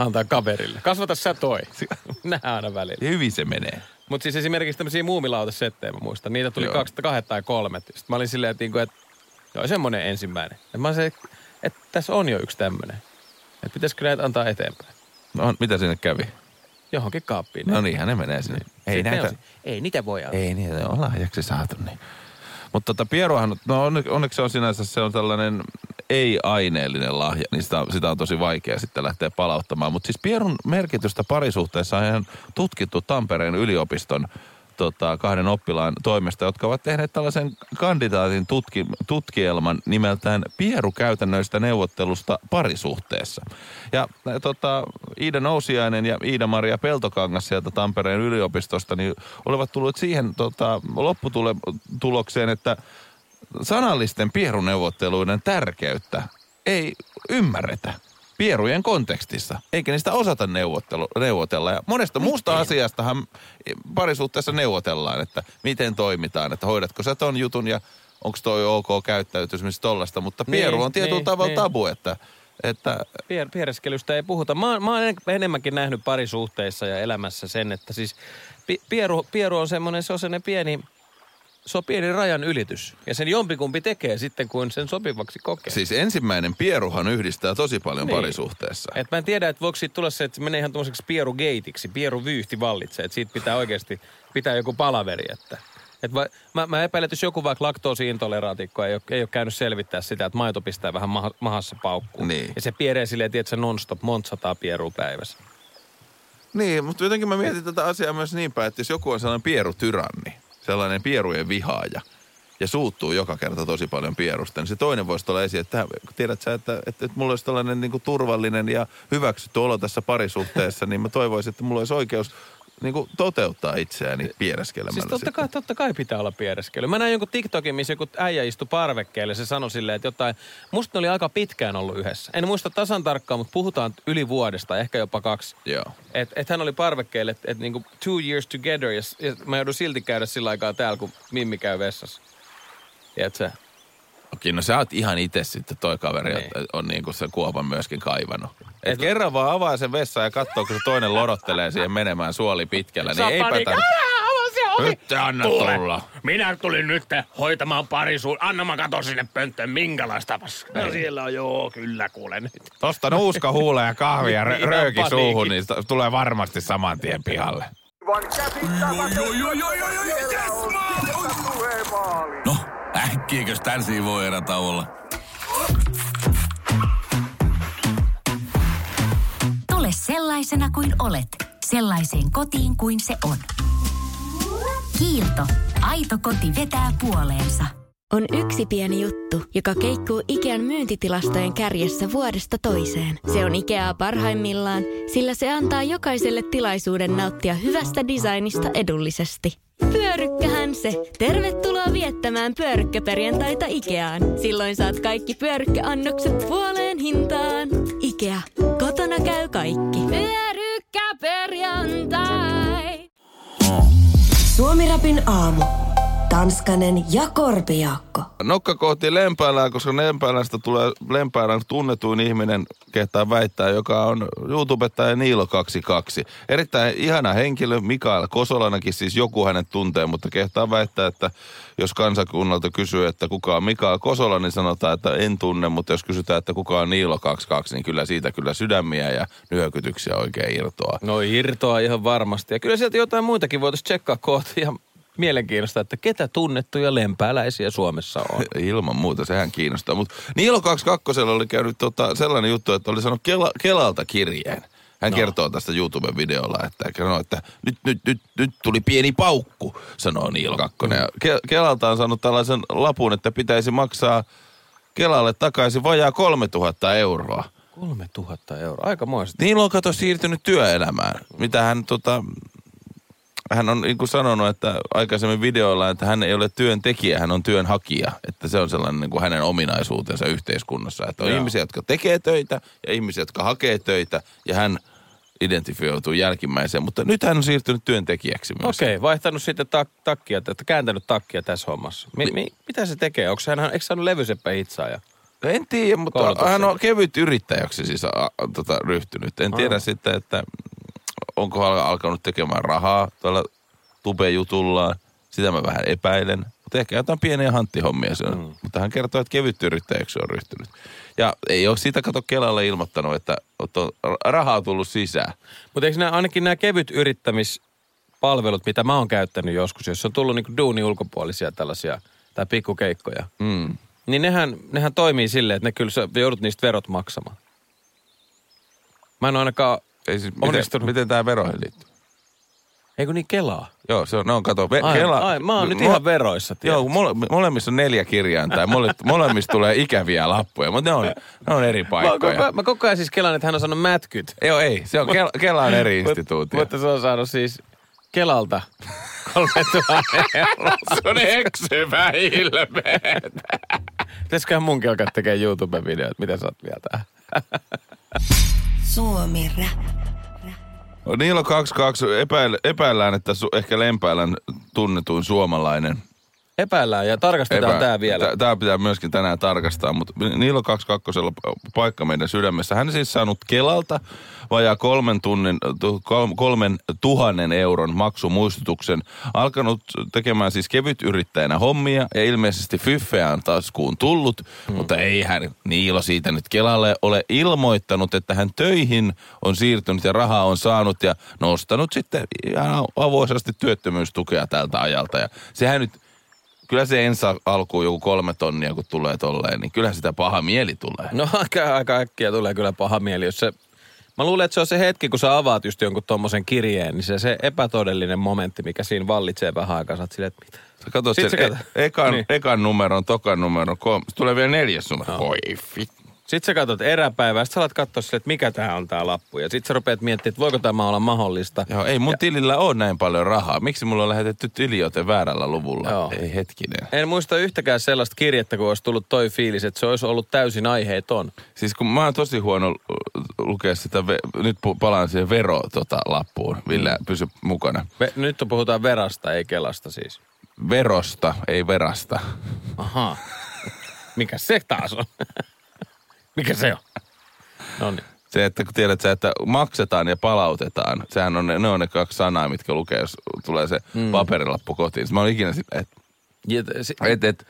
Antaa kaverille. Kasvata sä toi. Nähdään aina välillä. Hyvin se menee. Mutta siis esimerkiksi tämmöisiä muumilautasettejä mä muistan. Niitä tuli Joo. kaksi, kahdet tai kolmet. Sitten mä olin silleen, että, niinku, että joo, semmoinen ensimmäinen. Et mä se, että tässä on jo yksi tämmöinen. Että pitäisikö näitä antaa eteenpäin? No, mitä sinne kävi? Johonkin kaappiin. No niinhän ne menee sinne. Ei Sitten ne näitä, on ei niitä voi antaa. ei niitä ole lahjaksi saatu. Niin. Mutta tota Pieruahan, no onne- onneksi se on sinänsä se on tällainen ei-aineellinen lahja, niin sitä, sitä on tosi vaikea sitten lähteä palauttamaan. Mutta siis Pierun merkitystä parisuhteessa on ihan tutkittu Tampereen yliopiston tota, kahden oppilaan toimesta, jotka ovat tehneet tällaisen kandidaatin tutki, tutkielman nimeltään Pieru-käytännöistä neuvottelusta parisuhteessa. Ja tota, Iida Nousiainen ja Iida-Maria Peltokangas sieltä Tampereen yliopistosta niin olivat tulleet siihen tota, lopputulokseen, että sanallisten pieruneuvotteluiden tärkeyttä ei ymmärretä pierujen kontekstissa, eikä niistä osata neuvottelu, neuvotella. Ja monesta muusta asiastahan parisuhteessa neuvotellaan, että miten toimitaan, että hoidatko sä ton jutun ja onko toi ok käyttäytyä esimerkiksi tollasta, mutta Niin, pieru on tietyllä niin, tavalla niin. tabu, että, että Pier, piereskelystä ei puhuta. Mä, oon- mä oon en- enemmänkin nähnyt parisuhteissa ja elämässä sen, että siis pi, pieru, pieru on semmoinen, se on semmoinen pieni, se on pieni rajan ylitys. Ja sen jompikumpi tekee sitten, kun sen sopivaksi kokee. siis ensimmäinen pieruhan yhdistää tosi paljon Niin. parisuhteessa. Et mä en tiedä, että voiko siitä tulla se, että se menee ihan tuommoiseksi pierugeitiksi, pieruvyyhti vallitsee. Että siitä pitää oikeasti pitää joku palaveri, että... Et va, mä, mä epäilen, että jos joku vaikka laktoosiintoleraatikko ei ole, ei ole käynyt selvittää sitä, että maito pistää vähän maha, mahassa paukkuun. Niin. Ja se pieree silleen, että se non-stop monta sataa pierua päivässä. Niin, mutta jotenkin mä mietin tätä asiaa myös niin päin, että jos joku on sellainen pierutyranni, sellainen pierujen vihaaja, ja suuttuu joka kerta tosi paljon pierusta, niin se toinen voisi tulla esiin, että tiedät sä, että, että, että mulla olisi tällainen niin kuin turvallinen ja hyväksytty olo tässä parisuhteessa, niin mä toivoisin, että mulla olisi oikeus niin kuin toteuttaa itseäni piereskelemällä. Siis totta sitten. kai, totta kai pitää olla piereskely. Mä näin jonkun TikTokin, missä joku äijä istui parvekkeelle. Se sanoi silleen, että jotain... Musta ne oli aika pitkään ollut yhdessä. En muista tasan tarkkaan, mutta puhutaan yli vuodesta, ehkä jopa kaksi. Joo. Et, et hän oli parvekkeelle, että et niinku two years together, ja, ja mä joudun silti käydä sillä aikaa täällä, kun Mimmi käy vessassa. Tiedätkö? Okei, no sä oot ihan itse sitten toi kaveri, Niin. niin. on niin kuin sen kuopan myöskin kaivannut. Et, Et- kerran vaan avaa sen vessan ja katsoo, kun se toinen lodottelee siihen menemään suoli pitkällä, niin eipä panikka. tämän... Älä se ovi! Nyt anna Kuule, tulla. Minä tulin nyt hoitamaan parisuun. Anna mä katon sinne pönttöön, minkälaista paskaa. No siellä on, joo, kyllä kuule nyt. Tosta nuuska huule ja kahvi ja Niin, rö- rööki suuhun, niin tulee varmasti saman tien pihalle. No, äkkiäkös tän voi erätä olla? Tule sellaisena kuin olet, sellaiseen kotiin kuin se on. Kiilto. Aito koti vetää puoleensa. On yksi pieni juttu, joka keikkuu Ikean myyntitilastojen kärjessä vuodesta toiseen. Se on Ikeaa parhaimmillaan, sillä se antaa jokaiselle tilaisuuden nauttia hyvästä designista edullisesti. Pyörykkähän se. Tervetuloa viettämään pyörykkäperjantaita Ikeaan. Silloin saat kaikki pyörykkäannokset puoleen hintaan. Ikea. Kotona käy kaikki. Pyörykkäperjantai. Suomi Rapin aamu. Tanskanen ja Korpiakko. Nokka kohti Lempäälää, koska Lempäälästä tulee Lempäälän tunnetuin ihminen, kehtaa väittää, joka on YouTubettaja Niilo 22. Erittäin ihana henkilö, Mikael Kosolanakin siis joku hänet tuntee, mutta kehtaa väittää, että jos kansakunnalta kysyy, että kuka on Mikael Kosola, niin sanotaan, että en tunne, mutta jos kysytään, että kuka on Niilo 22, niin kyllä siitä kyllä sydämiä ja nyökytyksiä oikein irtoaa. No irtoa ihan varmasti. Ja kyllä sieltä jotain muitakin voitaisiin tsekkaa kohti. Ja mielenkiinnosta, että ketä tunnettuja lempääläisiä Suomessa on. Ilman muuta, sehän kiinnostaa. Mutta Niilo 22 oli käynyt tota, sellainen juttu, että oli sanonut Kela, Kelalta kirjeen. Hän no. kertoo tästä YouTube-videolla, että, sanoo, että nyt, nyt, nyt, nyt tuli pieni paukku, sanoo Niilo Kakkonen. Ja Ke- Kelalta on saanut tällaisen lapun, että pitäisi maksaa Kelalle takaisin vajaa 3000 euroa. 3000 euroa, aika moista. Niilo on kato siirtynyt työelämään, mitä hän tota, hän on niin kuin sanonut, että aikaisemmin videoilla, että hän ei ole työntekijä, hän on työnhakija. Että se on sellainen niin kuin hänen ominaisuutensa yhteiskunnassa. Että on Joo. ihmisiä, jotka tekee töitä ja ihmisiä, jotka hakee töitä ja hän identifioituu jälkimmäiseen. Mutta nyt hän on siirtynyt työntekijäksi myös. Okei, okay, vaihtanut sitten tak- takkia, että kääntänyt takkia tässä hommassa. Mi- mi- mitä se tekee? Onko hän, eikö saanut levyseppä hitsaaja? En tiedä, mutta hän on kevyt yrittäjäksi siis a, tota, ryhtynyt. En tiedä Aa. sitten, että onko hän alkanut tekemään rahaa tuolla tube-jutullaan. Sitä mä vähän epäilen. Mutta ehkä jotain pieniä hanttihommia se on. Mm. Mutta hän kertoo, että kevyt yrittäjäksi on ryhtynyt. Ja ei ole siitä kato Kelalle ilmoittanut, että rahaa tullut sisään. Mutta eikö nämä, ainakin nämä kevyt yrittämispalvelut, mitä mä oon käyttänyt joskus, jos on tullut niinku duuni ulkopuolisia tällaisia tai pikkukeikkoja, Mm. niin nehän, nehän toimii silleen, että ne kyllä sä joudut niistä verot maksamaan. Mä en ole ainakaan Ei siis, miten, miten tämä veroihin liittyy? Eikö niin kelaa? Joo, se on, ne on kato. Ve, Ai, Kela, ai, mä oon nyt Mo- ihan veroissa, tiedät. Joo, mole, molemmissa on neljä kirjainta ja mole, molemmissa tulee ikäviä lappuja, mutta ne on, ne on eri Mä, paikkoja. koko, mä koko ajan siis kelaan, että hän on saanut mätkyt. Joo, ei. Se on Kela, Kela on eri instituutio. Mutta se on saanut siis Kelalta 3000 euroa. se on eksyvä ilme. Pitäisiköhän munkin alkaa tekemään YouTube-videoita, mitä sä oot mieltä? Suomi Rap. Niilo 22 epäil, epäillään, että su, ehkä Lempäälän tunnetuin suomalainen. Epäillään ja tarkastetaan tää vielä. Tämä pitää myöskin tänään tarkastaa, mutta Niilo 22 on paikka meidän sydämessä. Hän siis saanut Kelalta vajaa kolmen, tunnin, tu- kol- kolmen tuhannen euron maksumuistutuksen. Alkanut tekemään siis kevyt yrittäjänä hommia ja ilmeisesti fyffeä on taskuun tullut, hmm. mutta ei hän Niilo siitä nyt Kelalle ole ilmoittanut, että hän töihin on siirtynyt ja rahaa on saanut ja nostanut sitten ihan avoisasti työttömyystukea tältä ajalta. Ja sehän nyt kyllä se ensi alkuun joku kolme tonnia, kun tulee tolleen, niin kyllä sitä paha mieli tulee. No aika, aika äkkiä tulee kyllä paha mieli, jos se... Mä luulen, että se on se hetki, kun sä avaat just jonkun tommosen kirjeen, niin se, se epätodellinen momentti, mikä siinä vallitsee vähän aikaa. Sä oot silleen, että mitä? Sä katsot sen e- ekan, Niin. ekan numeron, tokan numeron. Sitten tulee vielä neljäs numero. Voi fit. Sitten sä katsot eräpäivää, sitten sä alat katsoa silleen, että mikä tää on tää lappu. Ja sitten sä rupeat miettimään, että voiko tämä olla mahdollista. Joo, ei mun tilillä ole näin paljon rahaa. Miksi mulla on lähetetty tiliote väärällä luvulla? Joo. Ei hetkinen. En muista yhtäkään sellaista kirjettä, kun olisi tullut toi fiilis, että se olisi ollut täysin aiheeton. Siis kun mä oon tosi huono lukea sitä, ve- nyt palaan siihen vero tota, lappuun. Ville, Mm. pysy mukana. Ve- nyt puhutaan verasta, ei kelasta siis. Verosta, ei verasta. Ahaa. Mikä se taas on? Mikä se on? No niin. Se, että kun tiedät sä, että maksetaan ja palautetaan, sehän on ne, ne on ne kaksi sanaa, mitkä lukee, jos tulee se mm. paperilappu kotiin. Sitten mä ikinä silleen, että se, et, et,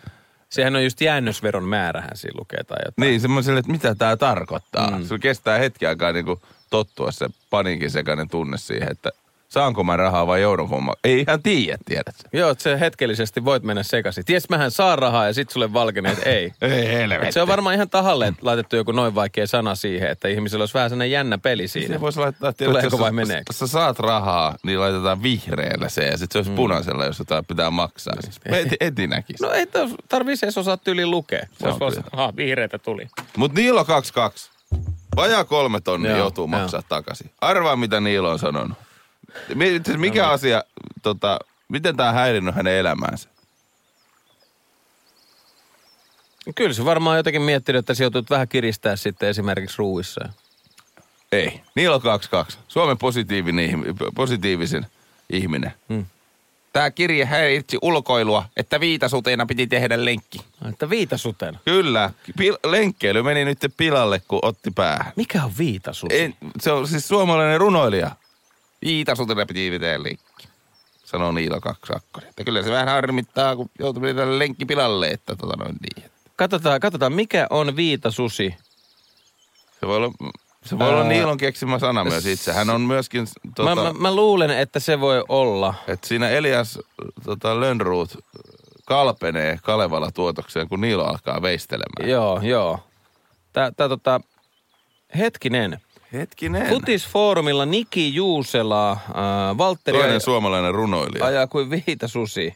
sehän on just jäännösveron määrähän siinä lukee tai jotain. niin semmoiselle, että mitä tämä tarkoittaa. Mm. Se kestää hetki aikaa niin kuin tottua se paniikin sekainen tunne siihen, että saanko mä rahaa vai joudunko mä. Ei ihan tiedä, tiedät. Joo, että se hetkellisesti voit mennä sekaisin. Ties mähän saa rahaa ja sit sulle valkenee, että ei. Ei Et helvetti. se on varmaan ihan tahalle laitettu joku noin vaikea sana siihen, että ihmisellä olisi vähän sellainen jännä peli siinä. Se voisi laittaa, tiedät, Tuleeko jos vai meneekö? Jos sä saat rahaa, niin laitetaan vihreällä se ja sitten se olisi mm. punaisella, jos jotain pitää maksaa. Siis heti, heti näkisi. No ei tarvii edes osaa tyyliin lukea. Se on olisi vaan, aha, vihreitä tuli. Mutta Niilo 22. Vajaa kolme tonnia Joo, joutuu maksaa takaisin. Arvaa, mitä Niilo on sanonut. Siis Mikä asia, tota, miten tämä on häirinnyt hänen elämäänsä? Kyllä se varmaan jotenkin miettinyt, että se vähän kiristää sitten esimerkiksi ruuissa. Ei. Niilo 22. Suomen positiivinen, ihmi- positiivisen ihminen. Hmm. Tämä kirje häiritsi ulkoilua, että viitasuteena piti tehdä lenkki. Että viitasuteen. Kyllä, pil- lenkkeily meni nyt pilalle, kun otti päähän. Mikä on viitasusi? En, se on siis suomalainen runoilija. Viitasuteena piti tehdä lenkki, sanoo Niilo Kaksakkonen. Että kyllä se vähän harmittaa, kun joutuu tehdä lenkki pilalle, että tota noin niin. Katsotaan, katsotaan, mikä on viitasusi. Se voi olla, se voi olla Niilon keksimä sana myös itse. Hän on myöskin, tota, Mä, mä, mä luulen, että se voi olla. että siinä Elias tota, Lönnruut kalpenee Kalevala tuotokseen, kun Niilo alkaa veistelemään. Joo, joo. Tää, tää tota, hetkinen. Hetkinen. Futisfoorumilla Niki Juusela, äh, Valtteri Toinen ajaa, suomalainen runoilija. ajaa kuin viitasusi.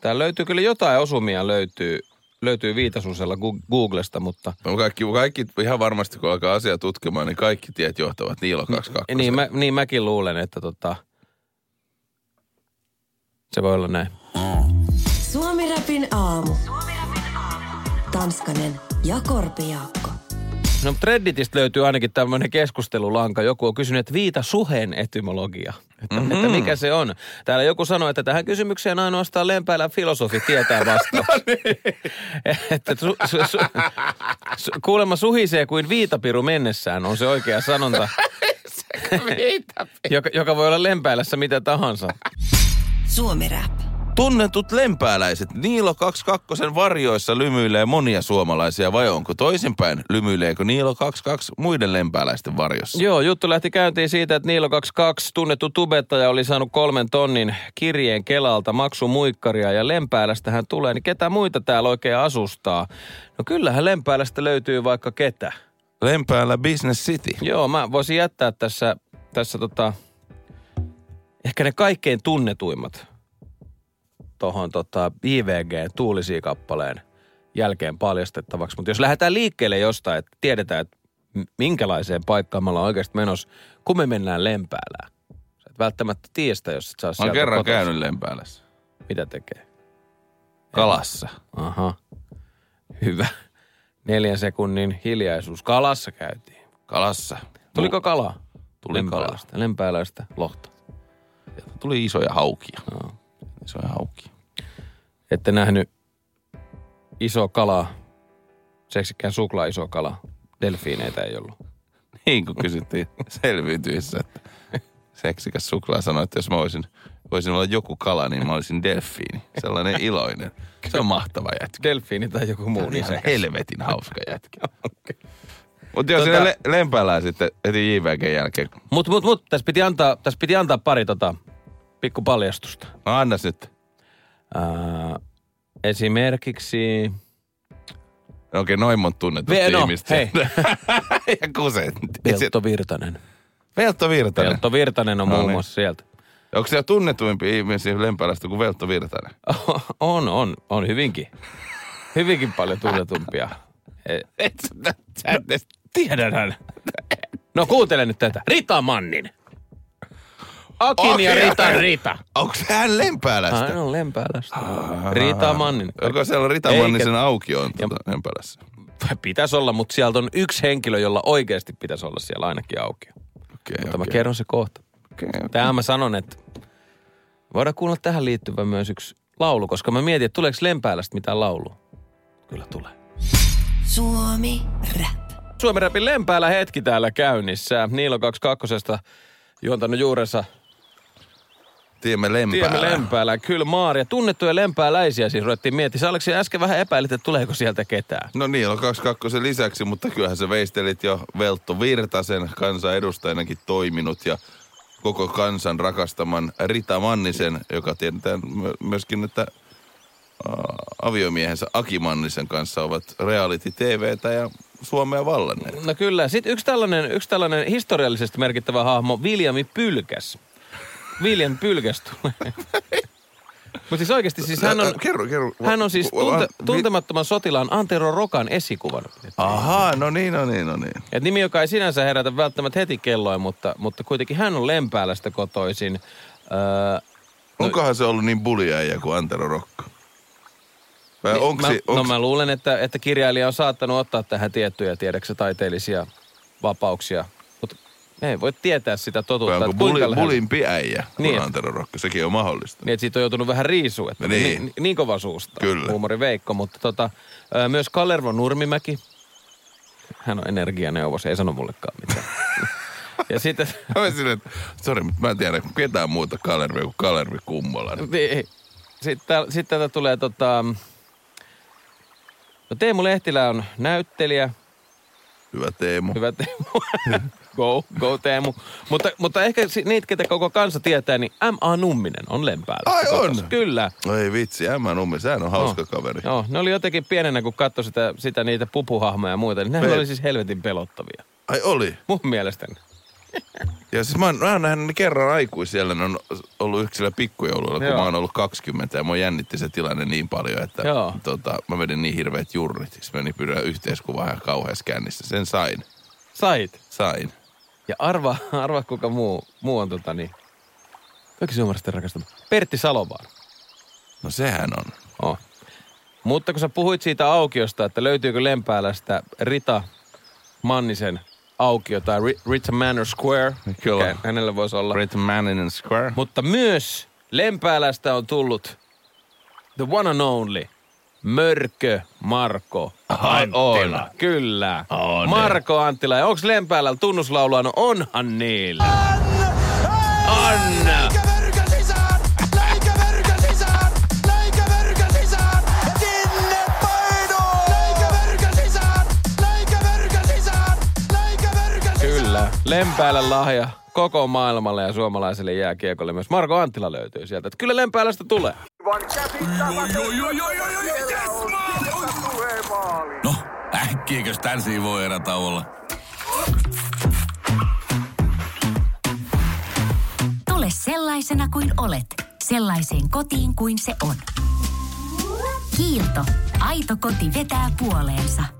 Tää löytyy kyllä jotain osumia löytyy, löytyy viitasusella Googlesta, mutta No kaikki, kaikki, ihan varmasti kun alkaa asiaa tutkimaan, niin kaikki tiet johtavat Niilo 22. niin, mä, niin mäkin luulen, että tota, se voi olla näin. Suomi-rapin aamu. Tanskanen ja Korpijaakko. No Redditistä löytyy ainakin tämmöinen keskustelulanka. Joku on kysynyt, että viita suhen etymologia. Että, mm-hmm. että mikä se on. Täällä joku sanoi, että tähän kysymykseen ainoastaan lempäälä filosofi tietää vastaus. että su, su, su, su, kuulemma suhisee kuin viitapiru mennessään on se oikea sanonta. joka, joka voi olla lempäälässä mitä tahansa. Suomi-rap. Tunnetut lempääläiset Niilo 22 varjoissa lymyilee monia suomalaisia vai onko toisinpäin? Lymyileekö Niilo 22 muiden lempääläisten varjossa? Joo, juttu lähti käyntiin siitä, että Niilo 22, tunnettu tubettaja, oli saanut kolmen tonnin kirjeen Kelalta maksumuikkaria ja Lempäälästä hän tulee, niin ketä muita täällä oikein asustaa? No kyllähän Lempäälästä löytyy vaikka ketä. Lempäälä Business City. Joo, mä voisin jättää tässä, tässä tota, ehkä ne kaikkein tunnetuimmat tuohon tota IVG Tuulisia-kappaleen jälkeen paljastettavaksi. Mutta jos lähdetään liikkeelle jostain, että tiedetään, että minkälaiseen paikkaan me ollaan oikeasti menossa, kun me mennään Lempäälään. Sä et välttämättä tiedä sitä, jos et saa Mä oon kerran kotoisin. käynyt Lempäälässä. Mitä tekee? Kalassa. Aha. Hyvä. Neljän sekunnin hiljaisuus. Kalassa käytiin. Kalassa. Tuliko kala? Tuli Lempäälästä. Lempäälästä lohta. Tuli isoja haukia. Joo. Isoja haukia. Ette nähnyt iso kala, seksikkään suklaa iso kala. Delfiineitä ei ollut. Niin kuin kysyttiin selviytyissä, että seksikäs suklaa sanoi, että jos mä voisin, voisin olla joku kala, niin mä olisin delfiini. Sellainen iloinen. Se on mahtava jätkä. Delfiini tai joku muu. Ihan Niin helvetin hauska jätkä. Mutta jos Tota- le- sitten heti JVG jälkeen. Mut, mut, mut, tässä piti antaa, tässä piti antaa pari tota, pikku paljastusta. No annas nyt. Ää, esimerkiksi... No Okei, noin monta tunnetut Ve- no, ihmistä. hei. ja kuset. Peltto Virtanen. Veltto Virtanen. Peltto Virtanen on No muun niin. muassa sieltä. Onko siellä tunnetuimpia ihmisiä lempäälästä kuin Veltto Virtanen? on, on, on hyvinkin. Hyvinkin paljon tunnetumpia. E- Et sä, sä Tiedän hän. No kuuntele nyt tätä. Rita Mannin. Akin ja Okei, Ritan okei. Rita. Onko hän lempäälästä? Hän on Lempäälästä. Rita Mannin. Onko siellä Rita Eikä- Mannisen aukio on tuota lempäälässä? Pitäisi olla, mutta sieltä on yksi henkilö, jolla oikeasti pitäisi olla siellä ainakin auki. Okei, Mutta mä okei. kerron se kohta. Okei, okei. Tähän mä sanon, että voidaan kuunnella tähän liittyvä myös yksi laulu, koska mä mietin, että tuleeko Lempäälästä mitään laulua. Kyllä tulee. Suomi-rap. Suomen Rapin Lempäälä hetki täällä käynnissä. Niilo 22 juontanut juurensa Tiemme lempäällä. Tiemme Lempäälä. Kyllä Maaria. Tunnettuja lempääläisiä siis ruvettiin miettimään. Sä Aleksi äsken vähän epäilit, että tuleeko sieltä ketään. No niin, on 22 lisäksi, mutta kyllähän se veistelit jo Veltto Virtasen kansanedustajanakin toiminut ja koko kansan rakastaman Rita Mannisen, joka tiedetään my- myöskin, että aviomiehensä Aki Mannisen kanssa ovat reality TVtä ja Suomea vallanneet. No kyllä. Sitten yksi tällainen, yksi tällainen historiallisesti merkittävä hahmo, Viljami Pylkäs. William Pylkäs tulee. Mutta siis oikeasti, siis hän on, Kerro, kerro. hän on siis tunte, tuntemattoman sotilaan Antero Rokan esikuvan. Ahaa, no niin, no niin, no niin. Et nimi, joka ei sinänsä herätä välttämättä heti kelloa, mutta, mutta kuitenkin hän on Lempäälästä kotoisin. Öö, Onkohan se ollut niin buliäijä kuin Antero Rokka? Vai onko mä, se, no mä luulen, että, että kirjailija on saattanut ottaa tähän tiettyjä tiedäksä taiteellisia vapauksia. Ei voi tietää sitä totuutta. Vai onko buli, lähellä- bulimpi äijä, Niin. on Antero Rokko? Sekin on mahdollista. Niin, että siitä on joutunut vähän riisua, että Niin. niin, niin, kova suusta. Kyllä. Huumori Veikko, mutta tota, myös Kalervo Nurmimäki. Hän on energianeuvos, ei sano mullekaan mitään. ja sitten, Mä olin silleen, että sori, mutta mä en tiedä ketään muuta Kalervia kuin Kalervi Kummola. niin, sitten, sitten täältä tulee tota, no Teemu Lehtilä on näyttelijä, Hyvä Teemu. Hyvä Teemu. go, go Teemu. Mutta, mutta ehkä niitä, ketä koko kansa tietää, niin M.A. Numminen on Lempäällä. Ai on? Kyllä. No ei vitsi, Emma Nummi, sehän on hauska kaveri. Joo, ne oli jotenkin pienenä, kun katsoi sitä, sitä niitä pupuhahmoja ja muita, niin ne Me- oli siis helvetin pelottavia. Ai oli. Mun mielestäni. Ja siis mä oon, mä oon nähnyt kerran aikuisella, ne on ollut yksillä pikkujouluilla, kun Joo. mä oon ollut 20 ja mua jännitti se tilanne niin paljon, että Joo. tota, mä vedin niin hirveät jurrit. Siis meni pyydä yhteiskuvaa ihan kauheassa kännissä. Sen sain. Sait. Sain. Ja arva, arva kuka muu, muu on tota niin. Kaikki suomalaisten rakastama. Pertti Salovaara. No sehän on. Oh. Mutta kun sä puhuit siitä aukiosta, että löytyykö Lempäälästä Rita Mannisen aukio tai Ri- Rita Manor Square. Kyllä. mikä Hänellä voisi olla. Great Man in Square. Mutta myös Lempäälästä on tullut the one and only Mörkö Marko Ai, Anttila. on. Kyllä. On. Marko Anttila. Ja onks Lempäälällä tunnuslaulua? No onhan niillä. On. Kyllä. Lempäällä lahja koko maailmalle ja suomalaiselle jääkiekolle. Myös Marko Anttila löytyy sieltä. Että kyllä Lempäälästä tulee. No, äkkiäkös tän voi erätauolla? Tule sellaisena kuin olet, sellaiseen kotiin kuin se on. Kiilto. Aito koti vetää puoleensa.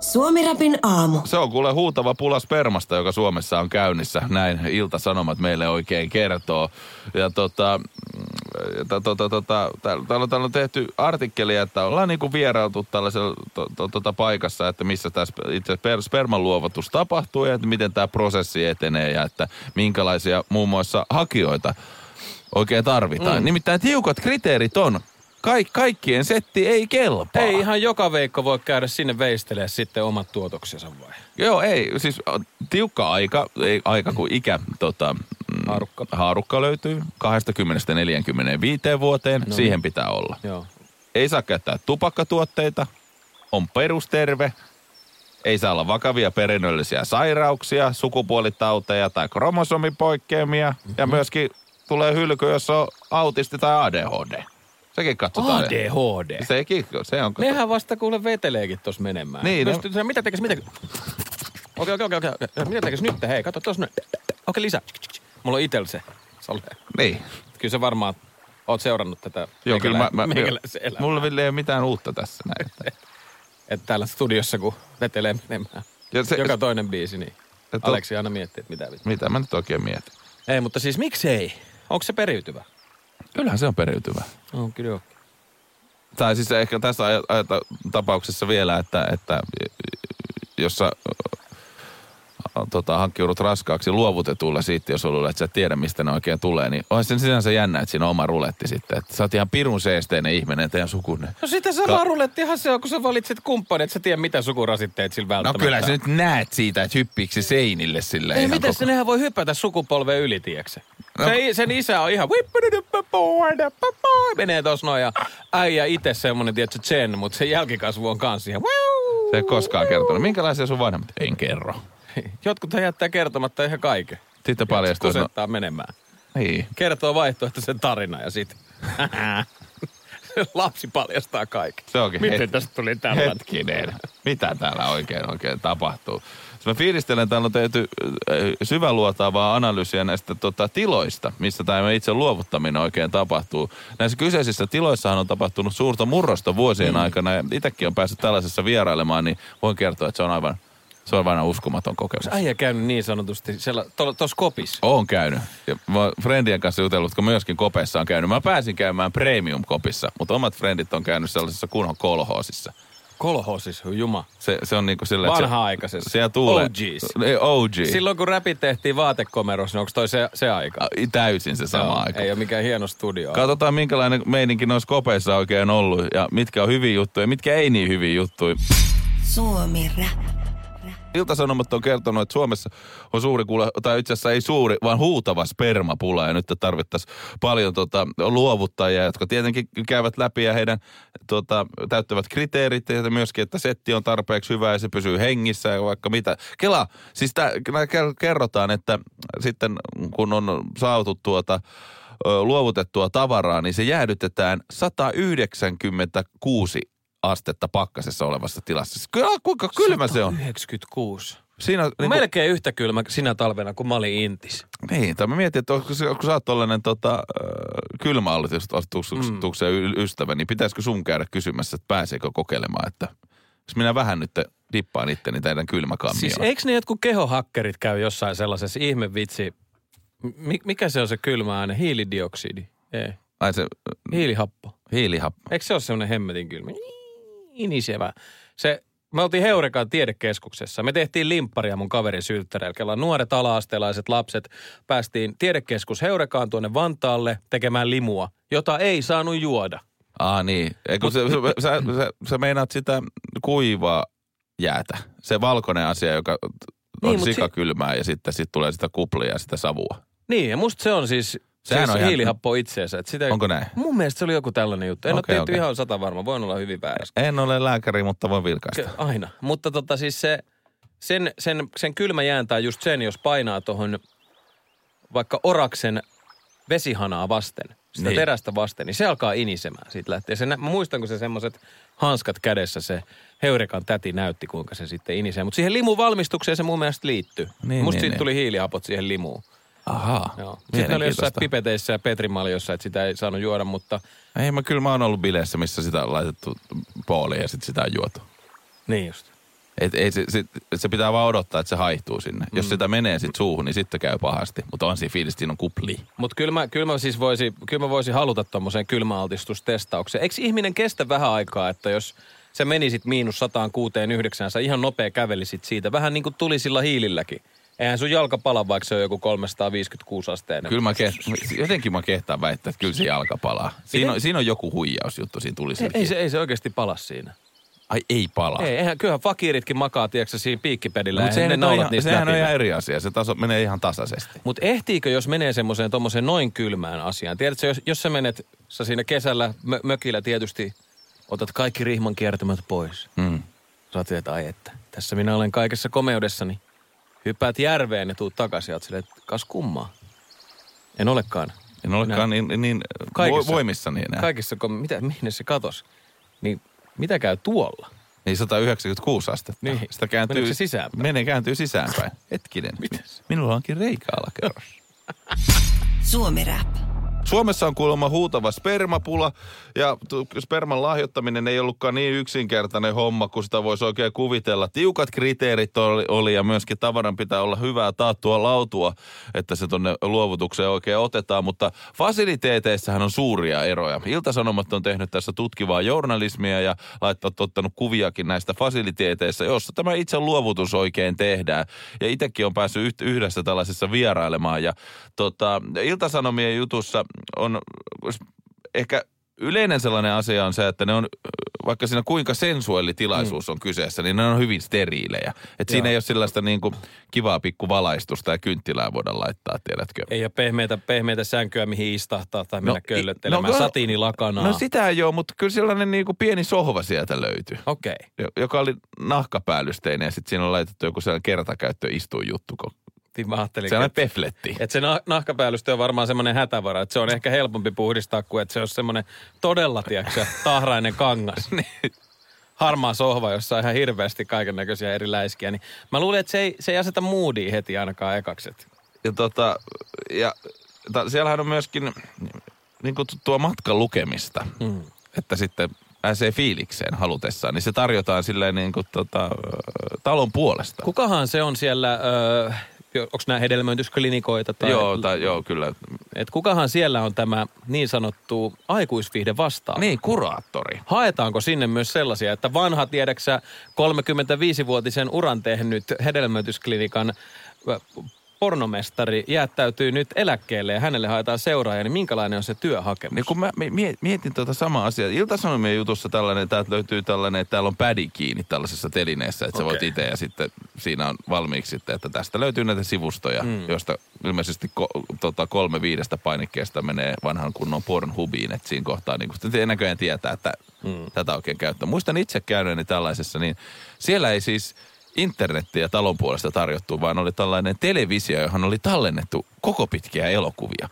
Suomirapin aamu. Se on kuule huutava pula spermasta, joka Suomessa on käynnissä. Näin Ilta-Sanomat meille oikein kertoo. Ja tota, mm, ta- tota, tota, täällä, täällä, on, täällä on tehty artikkelia, että ollaan niinku vierailtu tällaisella to, to, tota paikassa, että missä tämä itse per, sperman luovutus tapahtuu ja että miten tämä prosessi etenee ja että minkälaisia muun muassa hakijoita oikein tarvitaan. Mm. Nimittäin tiukat kriteerit on. Kaik, kaikkien setti ei kelpaa. Ei ihan joka veikko voi käydä sinne veistelee sitten omat tuotoksensa vai? Joo, ei. Siis tiukka aika, ei aika kuin ikä, tota, mm, Haarukka. haarukka löytyy 20-45 vuoteen. No. Siihen pitää olla. Joo. Ei saa käyttää tupakkatuotteita, on perusterve, ei saa olla vakavia perinnöllisiä sairauksia, sukupuolitauteja tai kromosomipoikkeamia. Mm-hmm. Ja myöskin tulee hylky, jos on autisti tai ADHD. Sekin katsotaan. ADHD. Sekin, se on... Nehän vasta kuule veteleekin tossa menemään. Niin, Pystyt, no. mitä tekis, mitä... Okei, okei, okei, okei. Mitä tekis nyt? Hei, kato tossa nyt. Okei, lisää. Mulla on itel se. Sale. Niin. Kyllä sä varmaan oot seurannut tätä Joo, kyllä mä, mä, elämää. mulla ei ole mitään uutta tässä näin. että- Että täällä studiossa, kun vetelee menemään. Ja se- Joka toinen biisi, niin Et Aleksi aina miettii, että mitä vittu. Mitä mä nyt oikein mietin? Ei, mutta siis miksei? Onko se periytyvä? Kyllähän se on periytyvä. On kyllä joo. Tai siis ehkä tässä aj- ajata, tapauksessa vielä, että, että jos sä tota, hankkiudut raskaaksi luovutetulla siitä, jos luulet, että sä et tiedä, mistä ne oikein tulee, niin olisi sen sinänsä jännä, että siinä on oma ruletti sitten. Että sä oot ihan pirun seesteinen ihminen, teidän sukunne. No sitä samaa rulettihan se on, kun sä valitset kumppanin, että sä tiedät, mitä sukurasitteet sillä No välttämättä kyllä on. sä nyt näet siitä, että hyppiiksi se seinille sille Ei, miten koko... se nehän voi hypätä sukupolven yli, tiedätkö No. Se, sen isä on ihan menee tossa noin ja äijä itse semmonen, tiedätkö, Chen, mutta se jälkikasvu on kans ihan Se ei koskaan kertonut. Minkälaisia sun vanhemmat? En kerro. Jotkut jättää kertomatta ihan kaiken. Sitten paljastuu, että no, Kusettaa menemään. niin. Kertoo vaihtoehtoisen tarina ja sit lapsi paljastaa kaiken. Se onkin Miten het- tästä tuli tällainen? Hetkinen. Mitä täällä oikein oikein tapahtuu? Mä fiilistelen, täällä on tehty äh, syväluotaavaa analyysiä näistä tota, tiloista, missä tämä itse luovuttaminen oikein tapahtuu. Näissä kyseisissä tiloissahan on tapahtunut suurta murrosta vuosien mm. aikana ja itsekin on päässyt tällaisessa vierailemaan, niin voin kertoa, että se on aivan, se on aivan uskomaton kokemus. Äijä käynyt niin sanotusti tuossa kopissa. Oon käynyt. Ja mä oon friendien kanssa jutellut, kun myöskin kopeissa on käynyt. Mä pääsin käymään premium-kopissa, mutta omat frendit on käynyt sellaisessa kunnon kolhoosissa. Kolhosis, juma. Se, se on niinku sillä, että se- Vanha-aikaisessa. Siellä tuulee. OGs. Ei, OG. Silloin kun räpit tehtiin vaatekomerossa, niin onko toi se, se aika? Ai, Täysin se sama Joo, aika. Ei ole mikään hieno studio. Katsotaan, minkälainen meininki noissa kopeissa oikein ollut ja mitkä on hyviä juttuja ja mitkä ei niin hyviä juttuja. Suomi Rap. Iltasanomat on kertonut, että Suomessa on suuri kuule, tai itse asiassa ei suuri, vaan huutava spermapula. Ja nyt tarvittaisiin paljon tota, luovuttajia, jotka tietenkin käyvät läpi ja heidän tota, täyttävät kriteerit. Ja myöskin, että setti on tarpeeksi hyvä ja se pysyy hengissä ja vaikka mitä. Kela, siis tää, kerrotaan, että sitten kun on saatu tuota, luovutettua tavaraa, niin se jäädytetään 196 astetta pakkasessa olevassa tilassa. Siis Kyllä, kuinka kylmä se on. 96. Siinä on, Niin niin Melkein yhtä kylmä sinä talvena, kun mä olin Intis. niin, tai mä mietin, että onko, kun sä oot tollainen tota, kylmäallitustuksen mm. ystävä, niin pitäisikö sun käydä kysymässä, että pääseekö kokeilemaan, että jos minä vähän nyt dippaan itteni teidän kylmäkammioon. Siis eikö ne jotkut kehohakkerit käy jossain sellaisessa ihmevitsi, mi- mikä se on se kylmä aine? Hiilidioksidi? Ei. Ai se Hiilihappo. hiilihappo. Eikö se ole semmoinen hemmetin kylmä? Inisevä. Se, me oltiin Heurekan tiedekeskuksessa. Me tehtiin limpparia mun kaverin sylttäreillä. Nuoret ala-astelaiset lapset päästiin tiedekeskus Heurekaan tuonne Vantaalle tekemään limua, jota ei saanut juoda. Ah niin, Ei, kun se, se, sä, sä, sä meinaat sitä kuivaa jäätä. Se valkoinen asia, joka on Niin, niin, mut si- sikakylmää ja sitten sit tulee sitä kuplia ja sitä savua. Niin, ja musta se on siis, Sehän siis on ihan- hiilihappo itseensä. Että sitä, Onko näin? Mun mielestä se oli joku tällainen juttu. En Okei, ole tehty okei. ihan sata varma. Voin olla hyvin väärässä. En ole lääkäri, mutta voin vilkaista. Aina. Mutta tota siis se, sen, sen, sen kylmä jääntää just sen, jos painaa tuohon vaikka oraksen vesihanaa vasten, sitä Niin. terästä vasten, niin se alkaa inisemään. Siitä lähtee. Se, nä- mä muistan, kun se semmoiset hanskat kädessä se Heurekan täti näytti, kuinka se sitten inisee. Mutta siihen limun valmistukseen se mun mielestä liittyy. Niin, Musta niin, siitä niin. tuli hiilihapot siihen limuun. Ahaa, Joo. Sitten ne oli jossain pipeteissä ja petrimaljossa, että sitä ei saanut juoda, mutta Ei, mä kyllä mä oon ollut bileissä, missä sitä on laitettu pooliin ja sitten sitä on juotu. niin just. Et, ei, se, se, se, pitää vaan odottaa, että se haihtuu sinne. Mm. Jos sitä menee sitten suuhun, niin sitten käy pahasti. Mutta on siinä fiilis, siinä on kupli. Mutta kyllä mä, kyllä mä siis voisi, kyllä mä voisin haluta tuommoiseen kylmäaltistustestaukseen. Eikö ihminen kestä vähän aikaa, että jos se menisit miinus 169, sä ihan nopea kävelisit siitä. Vähän niin kuin tuli sillä hiililläkin. Eihän sun jalka pala, vaikka se on joku 356 asteinen. Kyllä mä ke- jotenkin mä kehtaan väittää, että kyllä se jalka palaa. Siinä on, siinä on joku huijausjuttu siinä tuli ei, ei, se, ei se oikeasti pala siinä. Ai ei palaa. Ei, eihän, kyllähän fakiiritkin makaa, tiedätkö, siinä piikkipedillä. Mutta sehän, ne on, ihan, niistä sehän on ihan eri asia. Se taso menee ihan tasaisesti. Mutta ehtiikö, jos menee semmoiseen tuommoiseen noin kylmään asiaan? Tiedätkö, jos, jos sä menet, sä siinä kesällä mö, mökillä tietysti otat kaikki rihman kiertämät pois. Mm. Sä että ai että, tässä minä olen kaikessa komeudessani. Hyppäät järveen ja tuut takaisin ja oot silleen, että kas kummaa. En olekaan. En olekaan niin, niin Kaikessa. vo- voimissani enää. Kaikissa, kom- mitä, mihin se katos? Niin mitä käy tuolla? Niin 196 astetta. Niin. Sitä kääntyy, Meneekö se sisäänpäin? Menee, kääntyy sisäänpäin. Hetkinen. Mites? Minulla onkin reikä alakerrassa. Suomi Rap. Suomessa on kuulemma huutava spermapula ja sperman lahjoittaminen ei ollutkaan niin yksinkertainen homma kuin sitä voisi oikein kuvitella. Tiukat kriteerit oli, oli ja myöskin tavaran pitää olla hyvää taattua lautua, että se tonne luovutukseen oikein otetaan, mutta fasiliteeteissähän on suuria eroja. Iltasanomat on tehnyt tässä tutkivaa journalismia ja laittanut ottanut kuviakin näistä fasiliteeteissa, jossa tämä itse luovutus oikein tehdään. Ja itsekin on päässyt yhdessä tällaisessa vierailemaan ja tota, Iltasanomien jutussa on ehkä yleinen sellainen asia on se, että ne on, vaikka siinä kuinka sensuellitilaisuus on kyseessä, niin ne on hyvin steriilejä. Että siinä ei ole sellaista niin kuin kivaa pikku valaistusta ja kynttilää voida laittaa, tiedätkö? Ei ole pehmeitä, pehmeitä sänkyä, mihin istahtaa tai mennä No, no, köllöttelemään. no, Satiinilakanaa. No sitä ei ole, mutta kyllä sellainen niin kuin pieni sohva sieltä löytyy. Okei. Okay. jo- joka oli nahkapäällysteinen ja sitten siinä on laitettu joku sellainen kertakäyttöistuinjuttu. kun- Niin mä ajattelin, Sellainen pefletti. että se nah- nahkapäällystö on varmaan semmoinen hätävara, että se on ehkä helpompi puhdistaa kuin että se olisi semmoinen todella, tiedätkö, tahrainen kangas. harmaa sohva, jossa on ihan hirveästi kaiken näköisiä eri läiskiä. Niin mä luulen, että se ei, se ei aseta moodia heti ainakaan ekaksi. Ja, tota, ja ta, siellähän on myöskin niin kutsuttua matkan lukemista, mm. että sitten pääsee fiilikseen halutessaan, niin se tarjotaan silleen niin kuin tota, ö, talon puolesta. Kukahan se on siellä, öö, onko nämä hedelmöitysklinikoita? Tai, Joo, tai, joo, kyllä. Et kukahan siellä on tämä niin sanottu aikuisviihde vastaan? Niin, kuraattori. Haetaanko sinne myös sellaisia, että vanha, tiedäksä, 35-vuotisen uran tehnyt hedelmöitysklinikan pornomestari jättäytyy nyt eläkkeelle ja hänelle haetaan seuraaja, niin minkälainen on se työhakemus? Niin kun mä mie- mietin tuota samaa asiaa. Ilta-Sanomien jutussa tällainen, täältä löytyy tällainen, että täällä on pädi kiinni tällaisessa telineessä, että okay. sä voit itse ja sitten siinä on valmiiksi sitten, että tästä löytyy näitä sivustoja, mm. joista ilmeisesti ko- tota, kolme viidestä painikkeesta menee vanhan kunnon Pornhubiin, että siinä kohtaa niin kun näköjään tietää, että mm. tätä oikein käyttää. Muistan itse käyneeni tällaisessa, niin siellä ei siis internettiä talon puolesta tarjottu, vaan oli tällainen televisio, johon oli tallennettu koko pitkiä elokuvia.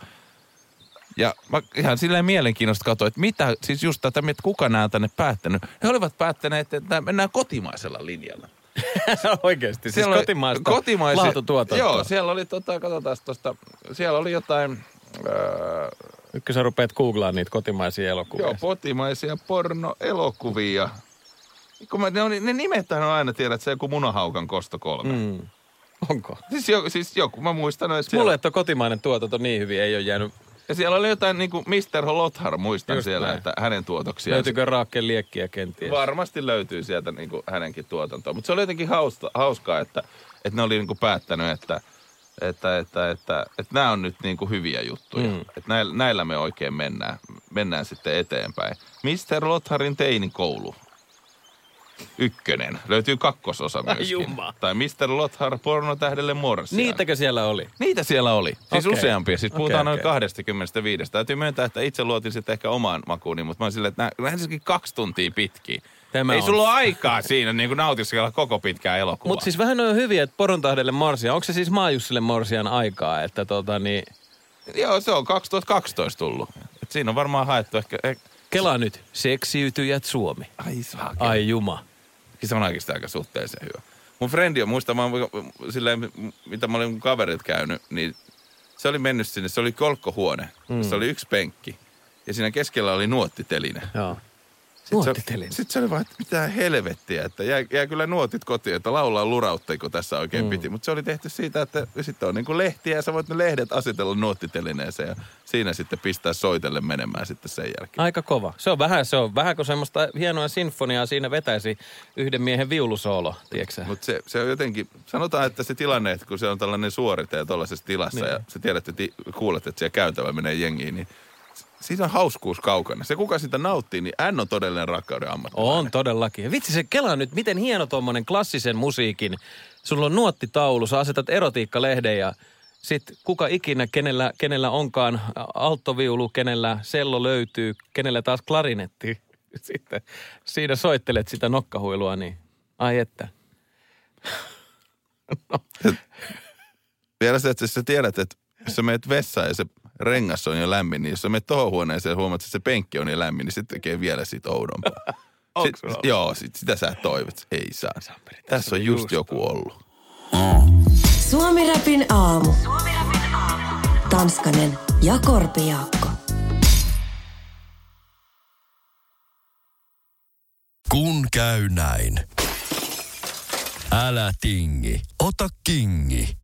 Ja mä ihan silleen mielenkiinnosta katsoin, että mitä, siis just tätä, että kuka nämä tänne päättänyt. He olivat päättäneet, että mennään kotimaisella linjalla. Oikeasti, siis Siellä oli kotimaista kotimaisia- laatutuotantoa. Joo, siellä oli, tota, katsotaan tuosta, siellä oli jotain, öö, Nyt kun sä rupeat googlaamaan niitä kotimaisia elokuvia. joo, kotimaisia pornoelokuvia. Kun mä, ne, on, ne nimethän on aina, tiedät, se joku munahaukan kosto kolme. Mm. Onko? Siis, jo, siis joku, mä muistan, että siellä, Mulle, että kotimainen tuotanto niin hyvin ei ole jäänyt. ja siellä oli jotain niin kuin Mr. Lothar, muistan Just siellä, näin. että hänen tuotoksiaan. Löytyykö Raakken liekkiä kenties? Varmasti löytyy sieltä niin kuin hänenkin tuotantoa. Mutta se oli jotenkin hauska, hauskaa, että, että ne oli niin kuin päättänyt, että, että, että, että, että nämä on nyt niin kuin hyviä juttuja. Mm. Että näillä, näillä me oikein mennään, mennään sitten eteenpäin. Mr. Lotharin teinikoulu. Ykkönen. Löytyy kakkososa myöskin. jumma. Tai Mr. Lothar pornotähdelle morsian. Niitäkö siellä oli? Niitä siellä oli. Siis okay. useampia. Siis puhutaan Okei, noin okei. 25. Täytyy myöntää, että itse luotin sitten ehkä omaan makuuni, mutta mä oon silleen, että siis kaksi tuntia pitkiä. Tämä Ei on. sulla ole aikaa siinä niin kuin nautiskella koko pitkää elokuvaa. Mutta siis vähän on hyviä, että Porontahdelle Morsian. Onko se siis Maajussille Morsian aikaa, että tota niin... Joo, se on 2012 tullut. Et siinä on varmaan haettu ehkä... Eh... Kelaa nyt, seksiytyjät Suomi. Ai. Ai juma. Se on oikeasti aika suhteellisen hyvä. Mun frendi on, mä, silleen, mitä mä olin mun kaverit käynyt, niin se oli mennyt sinne, se oli kolkkohuone, mm. se oli yksi penkki. Ja siinä keskellä oli nuottiteline. Joo. Sitten sitten se oli vaan, että mitä helvettiä, että jää, jää kyllä nuotit kotiin, että laulaa lurautti, kun tässä oikein mm. piti. Mutta se oli tehty siitä, että sitten on niin kuin lehtiä ja sä voit ne lehdet asetella nuottitelineeseen ja siinä sitten pistää soitelle menemään sitten sen jälkeen. Aika kova. Se on vähän, se on vähän kuin semmoista hienoa sinfoniaa siinä vetäisi yhden miehen viulusoolo, tiedätkö Mutta se, se on jotenkin, sanotaan, että se tilanne, että kun se on tällainen suorite ja tuollaisessa tilassa Niin. ja sä tiedät, että kuulet, että siellä käytävä menee jengiin, niin s- siinä on hauskuus kaukana. Se, kuka sitä nauttii, niin hän on todellinen rakkauden ammattilainen. On todellakin. Ja vitsi se kelaa nyt, miten hieno tuommoinen klassisen musiikin. Sulla on nuottitaulu, sä asetat erotiikkalehden ja sitten kuka ikinä, kenellä, kenellä onkaan alttoviulu, kenellä sello löytyy, kenellä taas klarinetti. Sitten siinä soittelet sitä nokkahuilua, niin ai että. Vielä se, että sä tiedät, että jos sä meet vessaan ja se rengas on jo lämmin, niin jos sä meet tohon huoneeseen ja huomaat, että se penkki on jo lämmin, niin se tekee vielä siitä oudompaa. Onks Sit, joo, sit, sitä sä toivot. Ei saa. Tässä on just joku ollut. Suomi Rapin aamu. Tanskanen ja Korpijaakko. Kun käy näin. Älä tingi, ota kingi.